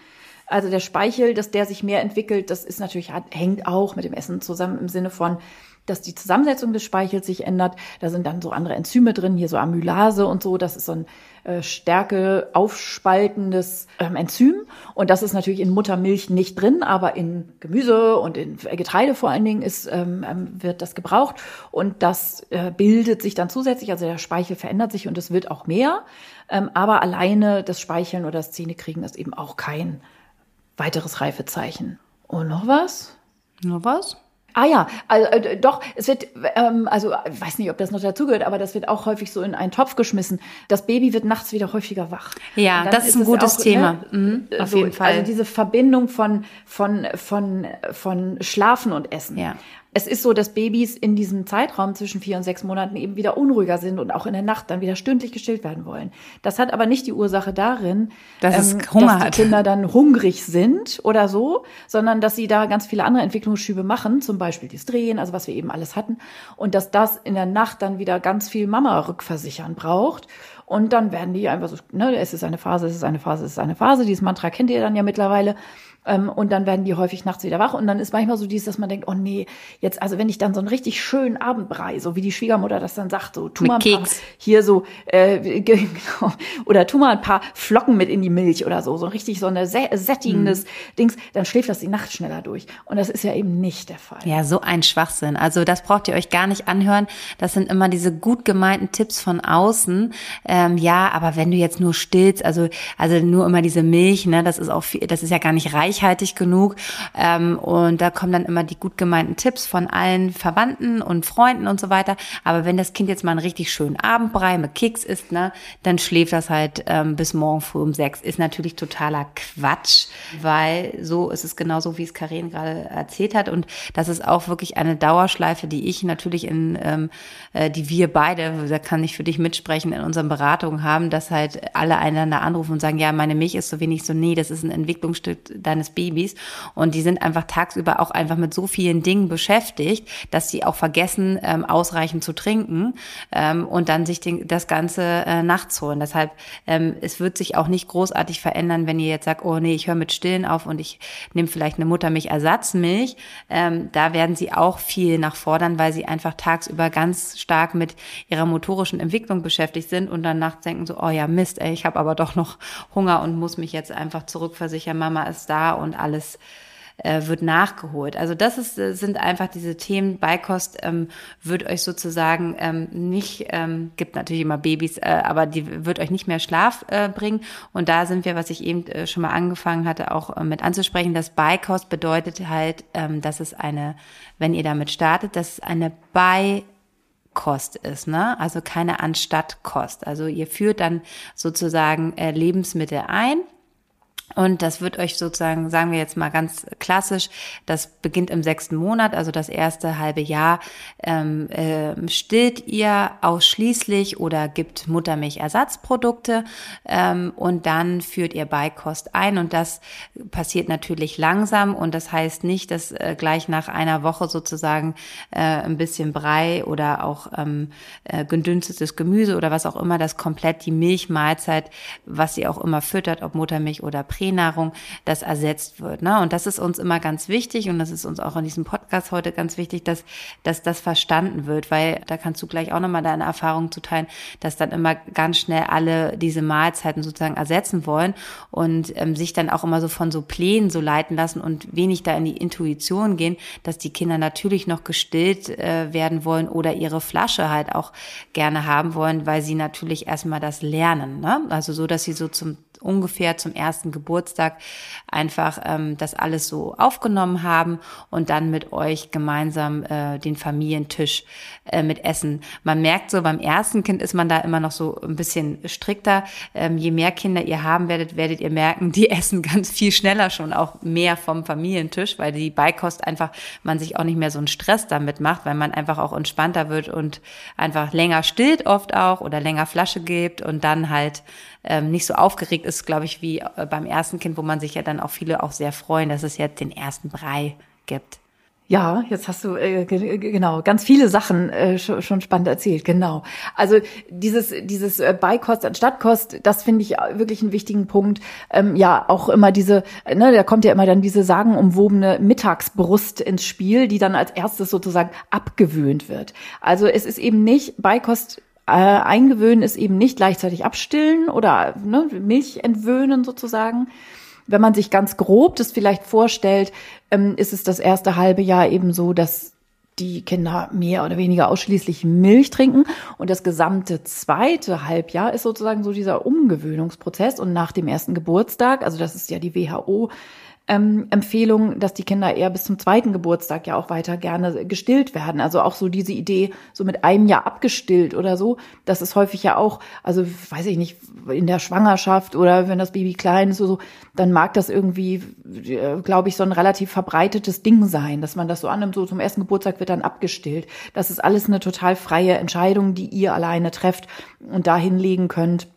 Also der Speichel, dass der sich mehr entwickelt, das ist natürlich, hängt auch mit dem Essen zusammen im Sinne von, dass die Zusammensetzung des Speichels sich ändert. Da sind dann so andere Enzyme drin, hier so Amylase und so. Das ist so ein äh, Stärke aufspaltendes ähm, Enzym. Und das ist natürlich in Muttermilch nicht drin, aber in Gemüse und in Getreide vor allen Dingen ist, ähm, ähm, wird das gebraucht. Und das äh, bildet sich dann zusätzlich. Also der Speichel verändert sich und es wird auch mehr. Ähm, aber alleine das Speicheln oder das Zähnekriegen ist eben auch kein weiteres Reifezeichen. Und noch was? Noch was? Ah ja, also, äh, doch, es wird, ähm, also ich weiß nicht, ob das noch dazugehört, aber das wird auch häufig so in einen Topf geschmissen. Das Baby wird nachts wieder häufiger wach. Ja, das ist ein gutes auch, Thema. Ne, mhm, auf so, jeden Fall. Also diese Verbindung von, von, von, von Schlafen und Essen. Ja. Es ist so, dass Babys in diesem Zeitraum zwischen vier und sechs Monaten eben wieder unruhiger sind und auch in der Nacht dann wieder stündlich gestillt werden wollen. Das hat aber nicht die Ursache darin, dass, ähm, Hunger dass die Kinder dann hungrig sind oder so, sondern dass sie da ganz viele andere Entwicklungsschübe machen, zum Beispiel das Drehen, also was wir eben alles hatten, und dass das in der Nacht dann wieder ganz viel Mama rückversichern braucht. Und dann werden die einfach so, ne, es ist eine Phase, es ist eine Phase, es ist eine Phase. Dieses Mantra kennt ihr dann ja mittlerweile. Ähm, und dann werden die häufig nachts wieder wach. Und dann ist manchmal so dieses, dass man denkt, oh nee, jetzt, also wenn ich dann so einen richtig schönen Abendbrei, so wie die Schwiegermutter das dann sagt, so tu mal ein paar, hier so, äh, genau, oder tu mal ein paar Flocken mit in die Milch oder so, so richtig so eine sättigendes mhm. Dings, dann schläft das die Nacht schneller durch. Und das ist ja eben nicht der Fall. Ja, so ein Schwachsinn. Also das braucht ihr euch gar nicht anhören. Das sind immer diese gut gemeinten Tipps von außen. Ähm, ja, aber wenn du jetzt nur stillst, also, also nur immer diese Milch, ne, das ist auch viel, das ist ja gar nicht reich reichhaltig genug. Ähm, und da kommen dann immer die gut gemeinten Tipps von allen Verwandten und Freunden und so weiter. Aber wenn das Kind jetzt mal einen richtig schönen Abendbrei mit Keks isst, ne, dann schläft das halt ähm, bis morgen früh um sechs. Ist natürlich totaler Quatsch, weil so ist es genauso, wie es Karin gerade erzählt hat. Und das ist auch wirklich eine Dauerschleife, die ich natürlich in, ähm, äh, die wir beide, da kann ich für dich mitsprechen, in unseren Beratungen haben, dass halt alle einander anrufen und sagen, ja, meine Milch ist so wenig, so nee, das ist ein Entwicklungsstück deines eines Babys. Und die sind einfach tagsüber auch einfach mit so vielen Dingen beschäftigt, dass sie auch vergessen, ähm, ausreichend zu trinken ähm, und dann sich den, das Ganze äh, nachts holen. Deshalb, ähm, es wird sich auch nicht großartig verändern, wenn ihr jetzt sagt, oh nee, ich höre mit Stillen auf und ich nehme vielleicht eine Muttermilch-Ersatzmilch. Ähm, da werden sie auch viel nachfordern, weil sie einfach tagsüber ganz stark mit ihrer motorischen Entwicklung beschäftigt sind und dann nachts denken so, oh ja, Mist, ey, ich habe aber doch noch Hunger und muss mich jetzt einfach zurückversichern, Mama ist da und alles äh, wird nachgeholt. Also das ist, äh, sind einfach diese Themen. Beikost ähm, wird euch sozusagen ähm, nicht, ähm, gibt natürlich immer Babys, äh, aber die wird euch nicht mehr Schlaf äh, bringen. Und da sind wir, was ich eben äh, schon mal angefangen hatte, auch äh, mit anzusprechen, dass Beikost bedeutet halt, ähm, dass es eine, wenn ihr damit startet, dass es eine Beikost ist, ne? Also keine Anstattkost. Also ihr führt dann sozusagen äh, Lebensmittel ein und das wird euch sozusagen, sagen wir jetzt mal ganz klassisch, das beginnt im sechsten Monat, also das erste halbe Jahr, ähm, äh, stillt ihr ausschließlich oder gibt Muttermilchersatzprodukte ähm, und dann führt ihr Beikost ein. Und das passiert natürlich langsam. Und das heißt nicht, dass äh, gleich nach einer Woche sozusagen äh, ein bisschen Brei oder auch ähm, äh, gedünstetes Gemüse oder was auch immer, das komplett die Milchmahlzeit, was sie auch immer füttert, ob Muttermilch oder Pränahrung, das ersetzt wird. Ne? Und das ist uns immer ganz wichtig und das ist uns auch in diesem Podcast heute ganz wichtig, dass, dass das verstanden wird, weil da kannst du gleich auch nochmal deine Erfahrung zuteilen, dass dann immer ganz schnell alle diese Mahlzeiten sozusagen ersetzen wollen und ähm, sich dann auch immer so von so Plänen so leiten lassen und wenig da in die Intuition gehen, dass die Kinder natürlich noch gestillt äh, werden wollen oder ihre Flasche halt auch gerne haben wollen, weil sie natürlich erstmal das lernen. Ne? Also so, dass sie so zum ungefähr zum ersten Geburtstag einfach ähm, das alles so aufgenommen haben und dann mit euch gemeinsam äh, den Familientisch äh, mit Essen. Man merkt so, beim ersten Kind ist man da immer noch so ein bisschen strikter. Ähm, je mehr Kinder ihr haben werdet, werdet ihr merken, die essen ganz viel schneller schon auch mehr vom Familientisch, weil die Beikost einfach man sich auch nicht mehr so einen Stress damit macht, weil man einfach auch entspannter wird und einfach länger stillt oft auch oder länger Flasche gibt und dann halt ähm, nicht so aufgeregt ist, glaube ich, wie äh, beim ersten Kind, wo man sich ja dann auch viele auch sehr freuen, dass es jetzt den ersten Brei gibt. Ja, jetzt hast du äh, genau ganz viele Sachen äh, schon, schon spannend erzählt. Genau. Also dieses dieses äh, Beikost anstatt Kost, das finde ich wirklich einen wichtigen Punkt. Ähm, ja, auch immer diese, ne, da kommt ja immer dann diese sagenumwobene Mittagsbrust ins Spiel, die dann als erstes sozusagen abgewöhnt wird. Also es ist eben nicht Beikost äh, eingewöhnen ist eben nicht gleichzeitig abstillen oder ne, Milch entwöhnen sozusagen. Wenn man sich ganz grob das vielleicht vorstellt, ähm, ist es das erste halbe Jahr eben so, dass die Kinder mehr oder weniger ausschließlich Milch trinken und das gesamte zweite Halbjahr ist sozusagen so dieser Umgewöhnungsprozess und nach dem ersten Geburtstag, also das ist ja die WHO ähm, Empfehlung, dass die Kinder eher bis zum zweiten Geburtstag ja auch weiter gerne gestillt werden. Also auch so diese Idee, so mit einem Jahr abgestillt oder so, das ist häufig ja auch, also weiß ich nicht, in der Schwangerschaft oder wenn das Baby klein ist oder so, dann mag das irgendwie, äh, glaube ich, so ein relativ verbreitetes Ding sein, dass man das so annimmt, so zum ersten Geburtstag wird dann abgestillt. Das ist alles eine total freie Entscheidung, die ihr alleine trefft und da hinlegen könnt.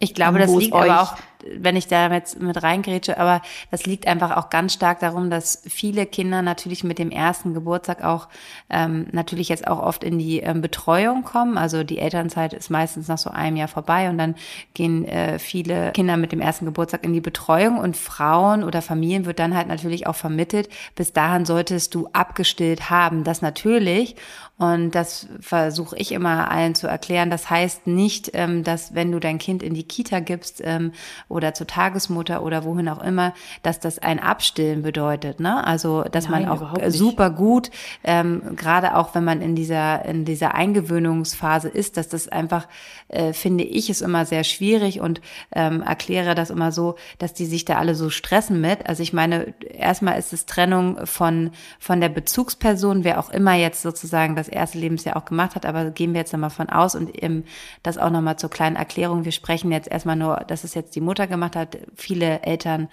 Ich glaube, das liegt aber auch wenn ich da jetzt mit reingrätsche, aber das liegt einfach auch ganz stark darum, dass viele Kinder natürlich mit dem ersten Geburtstag auch ähm, natürlich jetzt auch oft in die ähm, Betreuung kommen. Also die Elternzeit ist meistens nach so einem Jahr vorbei und dann gehen äh, viele Kinder mit dem ersten Geburtstag in die Betreuung und Frauen oder Familien wird dann halt natürlich auch vermittelt, bis dahin solltest du abgestillt haben. Das natürlich und das versuche ich immer allen zu erklären. Das heißt nicht, ähm, dass wenn du dein Kind in die Kita gibst ähm, oder zur Tagesmutter oder wohin auch immer, dass das ein Abstillen bedeutet. Ne? Also dass Nein, man auch super gut, ähm, gerade auch wenn man in dieser in dieser Eingewöhnungsphase ist, dass das einfach äh, finde ich ist immer sehr schwierig und erkläre das immer so, dass die sich da alle so stressen mit. Also ich meine, erstmal ist es Trennung von von der Bezugsperson, wer auch immer jetzt sozusagen das erste Lebensjahr auch gemacht hat, aber gehen wir jetzt nochmal von aus und ähm, das auch nochmal zur kleinen Erklärung. Wir sprechen jetzt erstmal nur, dass es jetzt die Mutter gemacht hat. Viele Eltern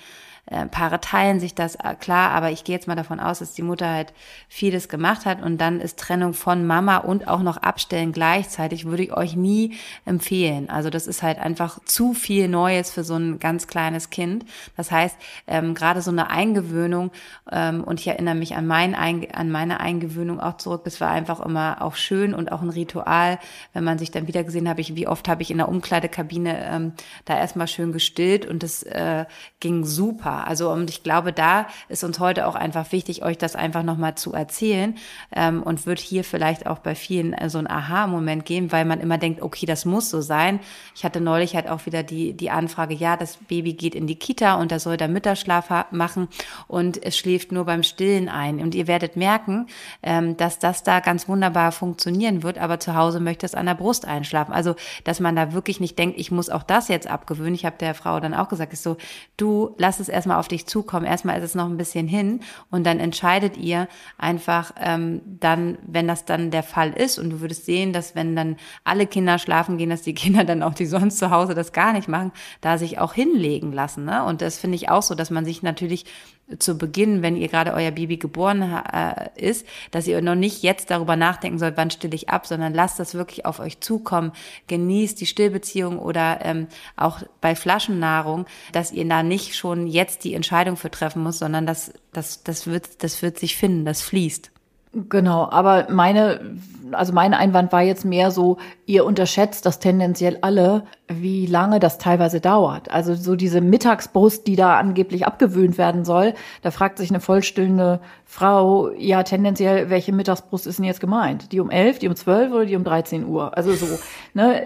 äh, Paare teilen sich das, äh, klar, aber ich gehe jetzt mal davon aus, dass die Mutter halt vieles gemacht hat und dann ist Trennung von Mama und auch noch Abstellen gleichzeitig, würde ich euch nie empfehlen. Also das ist halt einfach zu viel Neues für so ein ganz kleines Kind. Das heißt, ähm, gerade so eine Eingewöhnung ähm, und ich erinnere mich an, mein an meine Eingewöhnung auch zurück, das war einfach immer auch schön und auch ein Ritual, wenn man sich dann wieder gesehen habe, ich, wie oft habe ich in der Umkleidekabine ähm, da erstmal schön gestillt und das äh, ging super Also und ich glaube, da ist uns heute auch einfach wichtig, euch das einfach nochmal zu erzählen ähm, und wird hier vielleicht auch bei vielen äh, so ein Aha-Moment geben, weil man immer denkt, okay, das muss so sein. Ich hatte neulich halt auch wieder die, die Anfrage, ja, das Baby geht in die Kita und da soll der Mittagsschlaf machen und es schläft nur beim Stillen ein. Und ihr werdet merken, ähm, dass das da ganz wunderbar funktionieren wird, aber zu Hause möchte es an der Brust einschlafen. Also, dass man da wirklich nicht denkt, ich muss auch das jetzt abgewöhnen. Ich habe der Frau dann auch gesagt, ist so, du lass es erst erstmal auf dich zukommen. Erstmal ist es noch ein bisschen hin und dann entscheidet ihr einfach ähm, dann, wenn das dann der Fall ist und du würdest sehen, dass wenn dann alle Kinder schlafen gehen, dass die Kinder dann auch, die sonst zu Hause das gar nicht machen, da sich auch hinlegen lassen. Ne? Und das finde ich auch so, dass man sich natürlich zu Beginn, wenn ihr gerade euer Baby geboren äh, ist, dass ihr noch nicht jetzt darüber nachdenken sollt, wann stille ich ab, sondern lasst das wirklich auf euch zukommen. Genießt die Stillbeziehung oder ähm, auch bei Flaschennahrung, dass ihr da nicht schon jetzt die Entscheidung für treffen muss, sondern das, das, das wird, das wird sich finden, das fließt. Genau, aber meine, also mein Einwand war jetzt mehr so, ihr unterschätzt das tendenziell alle, wie lange das teilweise dauert. Also so diese Mittagsbrust, die da angeblich abgewöhnt werden soll, da fragt sich eine vollstillende Frau, ja tendenziell, welche Mittagsbrust ist denn jetzt gemeint? Die um elf, die um zwölf oder die um 13 Uhr? Also so, ne?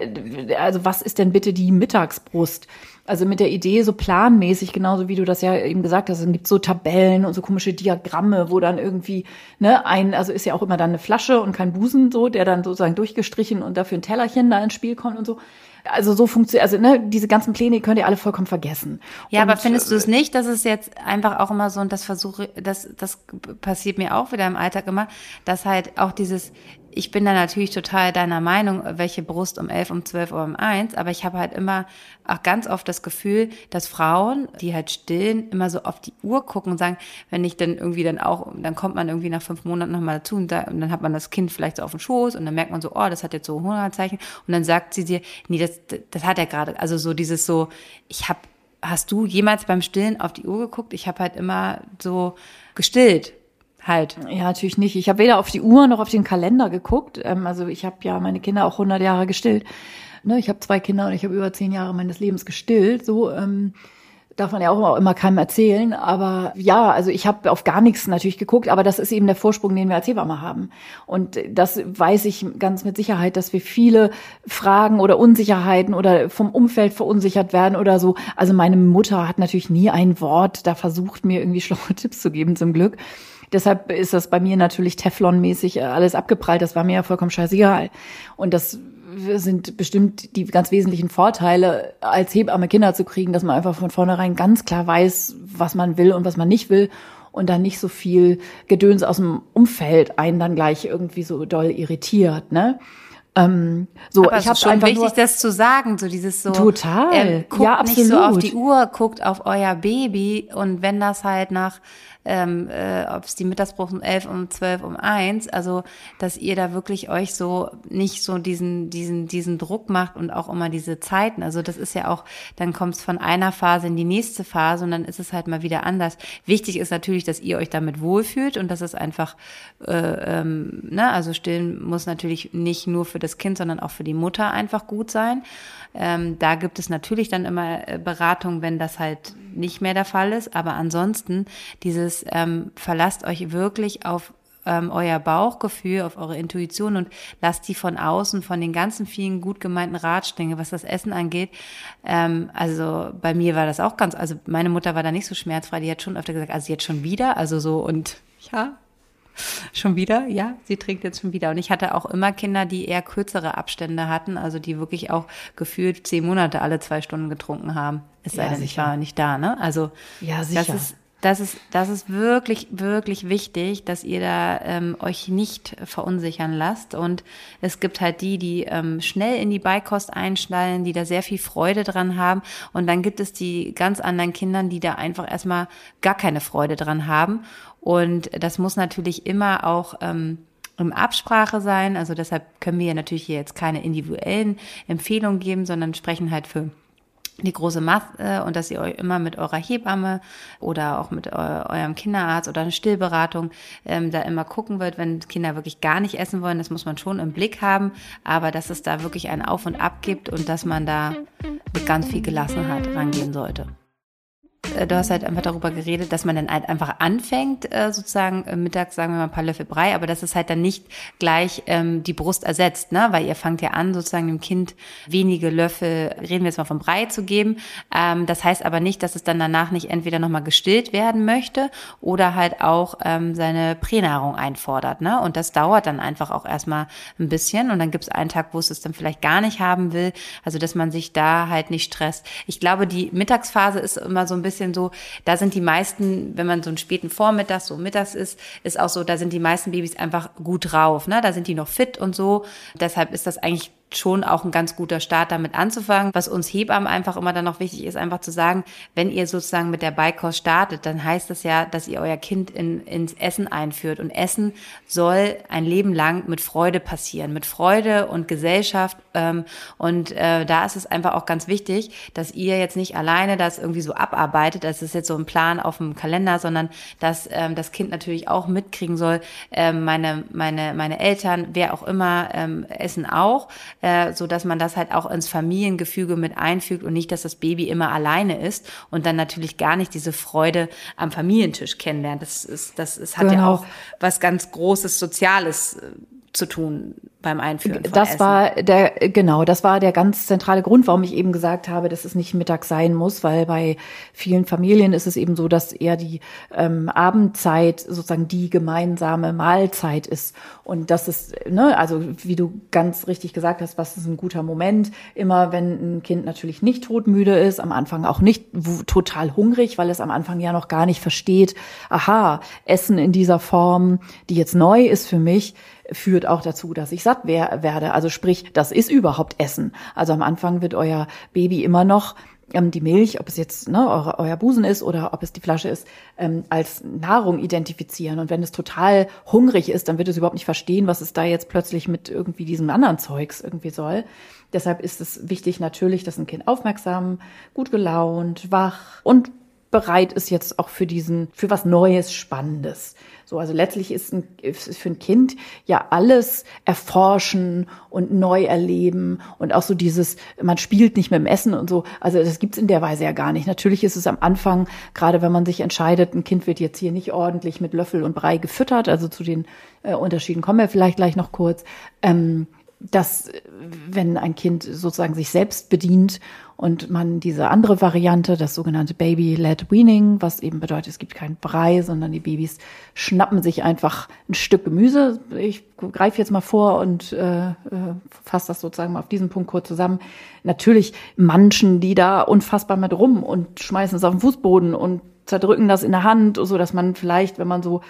Also was ist denn bitte die Mittagsbrust? Also mit der Idee so planmäßig, genauso wie du das ja eben gesagt hast, es gibt so Tabellen und so komische Diagramme, wo dann irgendwie, ne, ein, also ist ja auch immer dann eine Flasche und kein Busen so, der dann sozusagen durchgestrichen und dafür ein Tellerchen da ins Spiel kommt und so. Also so funktioniert, also ne, diese ganzen Pläne könnt ihr alle vollkommen vergessen. Ja, und, aber findest du es nicht, dass es jetzt einfach auch immer so, und das versuche, das, das passiert mir auch wieder im Alltag immer, dass halt auch dieses, ich bin da natürlich total deiner Meinung, welche Brust um elf, um zwölf oder um eins, aber ich habe halt immer auch ganz oft das Gefühl, dass Frauen, die halt stillen, immer so auf die Uhr gucken und sagen, wenn ich dann irgendwie dann auch, dann kommt man irgendwie nach fünf Monaten nochmal dazu und, da, und dann hat man das Kind vielleicht so auf dem Schoß und dann merkt man so, oh, das hat jetzt so Hungertzeichen und dann sagt sie dir, nee, das, das hat er gerade, also so dieses so, ich habe, hast du jemals beim Stillen auf die Uhr geguckt? Ich habe halt immer so gestillt halt. Ja, natürlich nicht. Ich habe weder auf die Uhr noch auf den Kalender geguckt. Ähm, also ich habe ja meine Kinder auch 100 Jahre gestillt. Ne, ich habe zwei Kinder und ich habe über zehn Jahre meines Lebens gestillt. So ähm, darf man ja auch immer keinem erzählen. Aber ja, also ich habe auf gar nichts natürlich geguckt, aber das ist eben der Vorsprung, den wir als Hebamme haben. Und das weiß ich ganz mit Sicherheit, dass wir viele Fragen oder Unsicherheiten oder vom Umfeld verunsichert werden oder so. Also meine Mutter hat natürlich nie ein Wort da versucht, mir irgendwie schlaue Tipps zu geben, zum Glück. Deshalb ist das bei mir natürlich Teflon-mäßig äh, alles abgeprallt. Das war mir ja vollkommen scheißegal. Und das sind bestimmt die ganz wesentlichen Vorteile, als Hebamme Kinder zu kriegen, dass man einfach von vornherein ganz klar weiß, was man will und was man nicht will und dann nicht so viel Gedöns aus dem Umfeld einen dann gleich irgendwie so doll irritiert, ne? Ähm, so, Aber ich habe schon wichtig, nur, das zu sagen, so dieses so. Total. Ähm, guckt ja, absolut. nicht so auf die Uhr, guckt auf euer Baby und wenn das halt nach ähm, äh, ob es die Mittagspause um elf, um zwölf, um eins, also dass ihr da wirklich euch so nicht so diesen, diesen, diesen Druck macht und auch immer diese Zeiten. Also das ist ja auch, dann kommt es von einer Phase in die nächste Phase und dann ist es halt mal wieder anders. Wichtig ist natürlich, dass ihr euch damit wohlfühlt und dass es einfach, äh, ähm, ne, also stillen muss natürlich nicht nur für das Kind, sondern auch für die Mutter einfach gut sein. Ähm, da gibt es natürlich dann immer äh, Beratung, wenn das halt nicht mehr der Fall ist. Aber ansonsten dieses ähm, verlasst euch wirklich auf ähm, euer Bauchgefühl, auf eure Intuition und lasst die von außen, von den ganzen vielen gut gemeinten Ratschläge, was das Essen angeht. Ähm, also bei mir war das auch ganz, also meine Mutter war da nicht so schmerzfrei, die hat schon öfter gesagt, also jetzt schon wieder, also so und ja, Schon wieder? Ja, sie trinkt jetzt schon wieder. Und ich hatte auch immer Kinder, die eher kürzere Abstände hatten, also die wirklich auch gefühlt zehn Monate alle zwei Stunden getrunken haben. Es sei ja, denn, ich war nicht da, ne? Also ja, sicher. das ist das ist, das ist wirklich, wirklich wichtig, dass ihr da ähm, euch nicht verunsichern lasst. Und es gibt halt die, die ähm, schnell in die Beikost einschnallen, die da sehr viel Freude dran haben. Und dann gibt es die ganz anderen Kindern, die da einfach erstmal gar keine Freude dran haben. Und das muss natürlich immer auch ähm, im Absprache sein. Also deshalb können wir natürlich hier jetzt keine individuellen Empfehlungen geben, sondern sprechen halt für die große Masse und dass ihr euch immer mit eurer Hebamme oder auch mit eurem Kinderarzt oder eine Stillberatung ähm, da immer gucken wird, wenn Kinder wirklich gar nicht essen wollen. Das muss man schon im Blick haben, aber dass es da wirklich ein Auf und Ab gibt und dass man da mit ganz viel Gelassenheit rangehen sollte. Äh, du hast halt einfach darüber geredet, dass man dann halt einfach anfängt, äh, sozusagen äh, mittags sagen wir mal ein paar Löffel Brei, aber dass es halt dann nicht gleich ähm, die Brust ersetzt, ne? Weil ihr fangt ja an, sozusagen dem Kind wenige Löffel, reden wir jetzt mal vom Brei zu geben. Ähm, das heißt aber nicht, dass es dann danach nicht entweder nochmal gestillt werden möchte oder halt auch ähm, seine Pränahrung einfordert, ne? Und das dauert dann einfach auch erstmal ein bisschen und dann gibt es einen Tag, wo es es dann vielleicht gar nicht haben will. Also dass man sich da halt nicht stresst. Ich glaube, die Mittagsphase ist immer so ein bisschen bisschen so, da sind die meisten, wenn man so einen späten Vormittag, so mittags ist, ist auch so, da sind die meisten Babys einfach gut drauf, ne? Da sind die noch fit und so. Deshalb ist das eigentlich schon auch ein ganz guter Start damit anzufangen. Was uns Hebammen einfach immer dann noch wichtig ist, einfach zu sagen, wenn ihr sozusagen mit der Beikost startet, dann heißt das ja, dass ihr euer Kind in, ins Essen einführt. Und Essen soll ein Leben lang mit Freude passieren, mit Freude und Gesellschaft. Ähm, und äh, da ist es einfach auch ganz wichtig, dass ihr jetzt nicht alleine das irgendwie so abarbeitet, das ist jetzt so ein Plan auf dem Kalender, sondern dass ähm, das Kind natürlich auch mitkriegen soll, ähm, meine, meine, meine Eltern, wer auch immer, ähm, essen auch äh, so dass man das halt auch ins Familiengefüge mit einfügt und nicht, dass das Baby immer alleine ist und dann natürlich gar nicht diese Freude am Familientisch kennenlernt. Das ist, das ist, hat genau. ja auch was ganz Großes Soziales äh, zu tun beim Einführen von Das Essen. war der, genau, das war der ganz zentrale Grund, warum ich eben gesagt habe, dass es nicht Mittag sein muss, weil bei vielen Familien ist es eben so, dass eher die ähm, Abendzeit sozusagen die gemeinsame Mahlzeit ist. Und das ist, ne, also wie du ganz richtig gesagt hast, was ist ein guter Moment? Immer wenn ein Kind natürlich nicht todmüde ist, am Anfang auch nicht total hungrig, weil es am Anfang ja noch gar nicht versteht, aha, Essen in dieser Form, die jetzt neu ist für mich, führt auch dazu, dass ich satt werde. Also sprich, das ist überhaupt Essen. Also am Anfang wird euer Baby immer noch ähm, die Milch, ob es jetzt ne, euer, euer Busen ist oder ob es die Flasche ist, ähm, als Nahrung identifizieren. Und wenn es total hungrig ist, dann wird es überhaupt nicht verstehen, was es da jetzt plötzlich mit irgendwie diesem anderen Zeugs irgendwie soll. Deshalb ist es wichtig natürlich, dass ein Kind aufmerksam, gut gelaunt, wach und bereit ist jetzt auch für diesen, für was Neues, Spannendes. So, also letztlich ist, ein, ist für ein Kind ja alles erforschen und neu erleben und auch so dieses, man spielt nicht mit dem Essen und so. Also das gibt's in der Weise ja gar nicht. Natürlich ist es am Anfang, gerade wenn man sich entscheidet, ein Kind wird jetzt hier nicht ordentlich mit Löffel und Brei gefüttert, also zu den äh, Unterschieden kommen wir vielleicht gleich noch kurz. Ähm, dass wenn ein Kind sozusagen sich selbst bedient und man diese andere Variante, das sogenannte Baby-led Weaning, was eben bedeutet, es gibt keinen Brei, sondern die Babys schnappen sich einfach ein Stück Gemüse. Ich greife jetzt mal vor und äh, äh fasse das sozusagen mal auf diesen Punkt kurz zusammen. Natürlich manchen die da unfassbar mit rum und schmeißen es auf den Fußboden und zerdrücken das in der Hand, so dass man vielleicht, wenn man so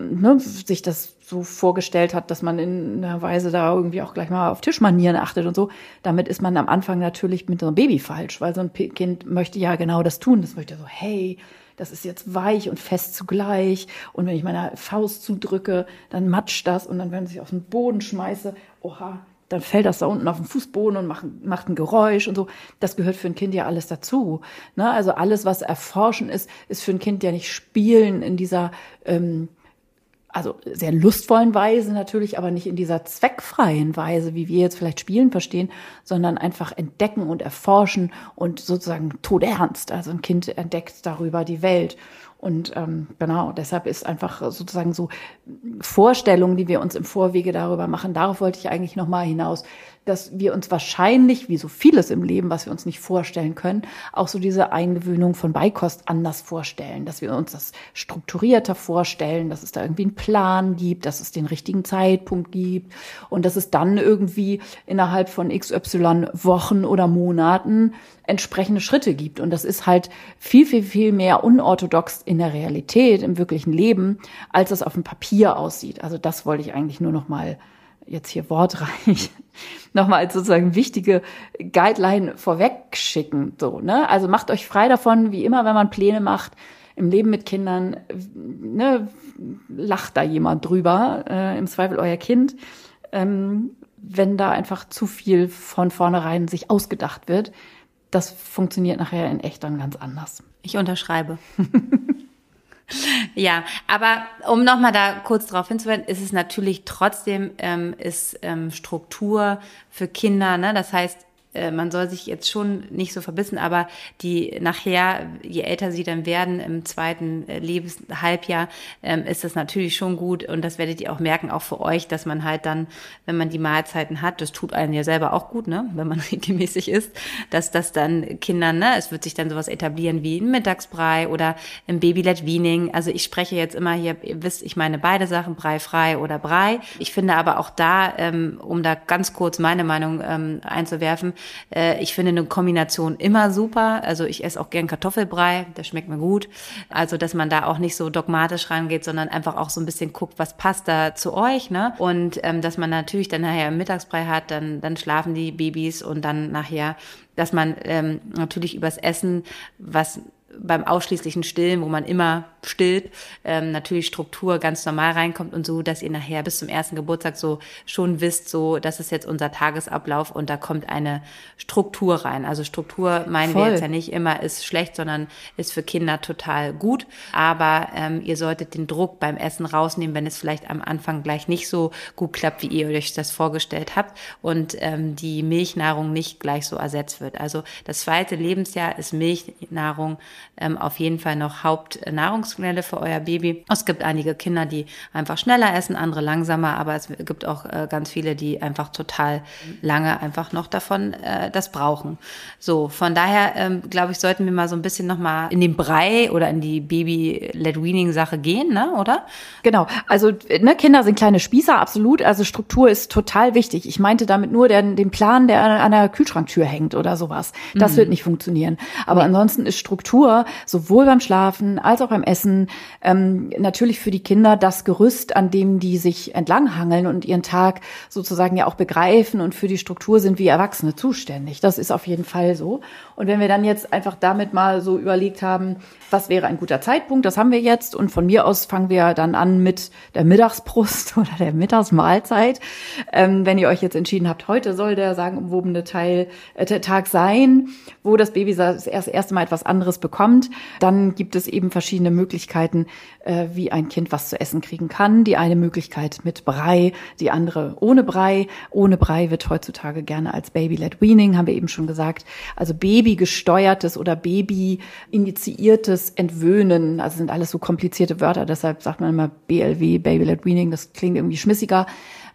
ne, sich das so vorgestellt hat, dass man in einer Weise da irgendwie auch gleich mal auf Tischmanieren achtet und so. Damit ist man am Anfang natürlich mit so einem Baby falsch, weil so ein Kind möchte ja genau das tun. Das möchte so, hey, das ist jetzt weich und fest zugleich. Und wenn ich meine Faust zudrücke, dann matscht das. Und dann, wenn ich auf den Boden schmeiße, oha, dann fällt das da unten auf den Fußboden und macht, macht ein Geräusch und so. Das gehört für ein Kind ja alles dazu. Ne? Also alles, was erforschen ist, ist für ein Kind ja nicht spielen in dieser ähm, also sehr lustvollen Weise natürlich, aber nicht in dieser zweckfreien Weise, wie wir jetzt vielleicht Spielen verstehen, sondern einfach entdecken und erforschen und sozusagen todernst. Also ein Kind entdeckt darüber die Welt. Und ähm, genau, deshalb ist einfach sozusagen so Vorstellungen, die wir uns im Vorwege darüber machen, darauf wollte ich eigentlich nochmal hinaus, dass wir uns wahrscheinlich, wie so vieles im Leben, was wir uns nicht vorstellen können, auch so diese Eingewöhnung von Beikost anders vorstellen, dass wir uns das strukturierter vorstellen, dass es da irgendwie einen Plan gibt, dass es den richtigen Zeitpunkt gibt und dass es dann irgendwie innerhalb von XY Wochen oder Monaten entsprechende Schritte gibt. Und das ist halt viel, viel, viel mehr unorthodox in der Realität, im wirklichen Leben, als es auf dem Papier aussieht. Also das wollte ich eigentlich nur noch mal jetzt hier wortreich nochmal als sozusagen wichtige Guideline vorweg schicken. So, ne? Also macht euch frei davon, wie immer, wenn man Pläne macht im Leben mit Kindern, ne, lacht da jemand drüber, äh, im Zweifel euer Kind, ähm, wenn da einfach zu viel von vornherein sich ausgedacht wird. Das funktioniert nachher in echt dann ganz anders. Ich unterschreibe. Ja, aber um nochmal da kurz drauf hinzuweisen, ist es natürlich trotzdem, ähm, ist ähm, Struktur für Kinder, ne? Das heißt, man soll sich jetzt schon nicht so verbissen, aber die nachher, je älter sie dann werden im zweiten äh, Lebenshalbjahr, ähm, ist das natürlich schon gut und das werdet ihr auch merken, auch für euch, dass man halt dann, wenn man die Mahlzeiten hat, das tut einen ja selber auch gut, ne, wenn man regelmäßig isst, dass das dann Kindern, ne, es wird sich dann sowas etablieren wie ein Mittagsbrei oder ein Baby-led Weaning. Also ich spreche jetzt immer hier, ihr wisst, ich meine beide Sachen, Brei frei oder Brei. Ich finde aber auch da, ähm, um da ganz kurz meine Meinung ähm, einzuwerfen, äh, ich finde eine Kombination immer super. Also ich esse auch gern Kartoffelbrei, der schmeckt mir gut. Also dass man da auch nicht so dogmatisch rangeht, sondern einfach auch so ein bisschen guckt, was passt da zu euch. Ne? Und ähm, dass man natürlich dann nachher Mittagsbrei hat, dann, dann schlafen die Babys und dann nachher, dass man ähm, natürlich übers Essen, was beim ausschließlichen Stillen, wo man immer stillt, ähm, natürlich Struktur ganz normal reinkommt und so, dass ihr nachher bis zum ersten Geburtstag so schon wisst, so, das ist jetzt unser Tagesablauf und da kommt eine Struktur rein. Also Struktur meinen Voll. wir jetzt ja nicht immer ist schlecht, sondern ist für Kinder total gut. Aber ähm, ihr solltet den Druck beim Essen rausnehmen, wenn es vielleicht am Anfang gleich nicht so gut klappt, wie ihr euch das vorgestellt habt und ähm, die Milchnahrung nicht gleich so ersetzt wird. Also das zweite Lebensjahr ist Milchnahrung ähm, auf jeden Fall noch Hauptnahrungsquelle für euer Baby. Es gibt einige Kinder, die einfach schneller essen, andere langsamer, aber es gibt auch äh, ganz viele, die einfach total lange einfach noch davon äh, das brauchen. So, von daher ähm, glaube ich, sollten wir mal so ein bisschen nochmal in den Brei oder in die Baby-led-Weaning-Sache gehen, ne? oder? Genau, also ne, Kinder sind kleine Spießer, absolut. Also Struktur ist total wichtig. Ich meinte damit nur den, den Plan, der an der Kühlschranktür hängt oder sowas. Das mhm. wird nicht funktionieren. Aber nee. ansonsten ist Struktur sowohl beim Schlafen als auch beim Essen ähm, natürlich für die Kinder das Gerüst, an dem die sich entlanghangeln und ihren Tag sozusagen ja auch begreifen und für die Struktur sind wie Erwachsene zuständig. Das ist auf jeden Fall so. Und wenn wir dann jetzt einfach damit mal so überlegt haben, was wäre ein guter Zeitpunkt, das haben wir jetzt und von mir aus fangen wir dann an mit der Mittagsbrust oder der Mittagsmahlzeit. Ähm, wenn ihr euch jetzt entschieden habt, heute soll der sagenumwobene Teil äh, Tag sein, wo das Baby das erste Mal etwas anderes bekommt, kommt. Dann gibt es eben verschiedene Möglichkeiten, äh, wie ein Kind was zu essen kriegen kann. Die eine Möglichkeit mit Brei, die andere ohne Brei. Ohne Brei wird heutzutage gerne als Baby-led Weaning, haben wir eben schon gesagt. Also babygesteuertes oder baby-initiiertes Entwöhnen. Also sind alles so komplizierte Wörter, deshalb sagt man immer BLW, Baby-led Weaning. Das klingt irgendwie schmissiger.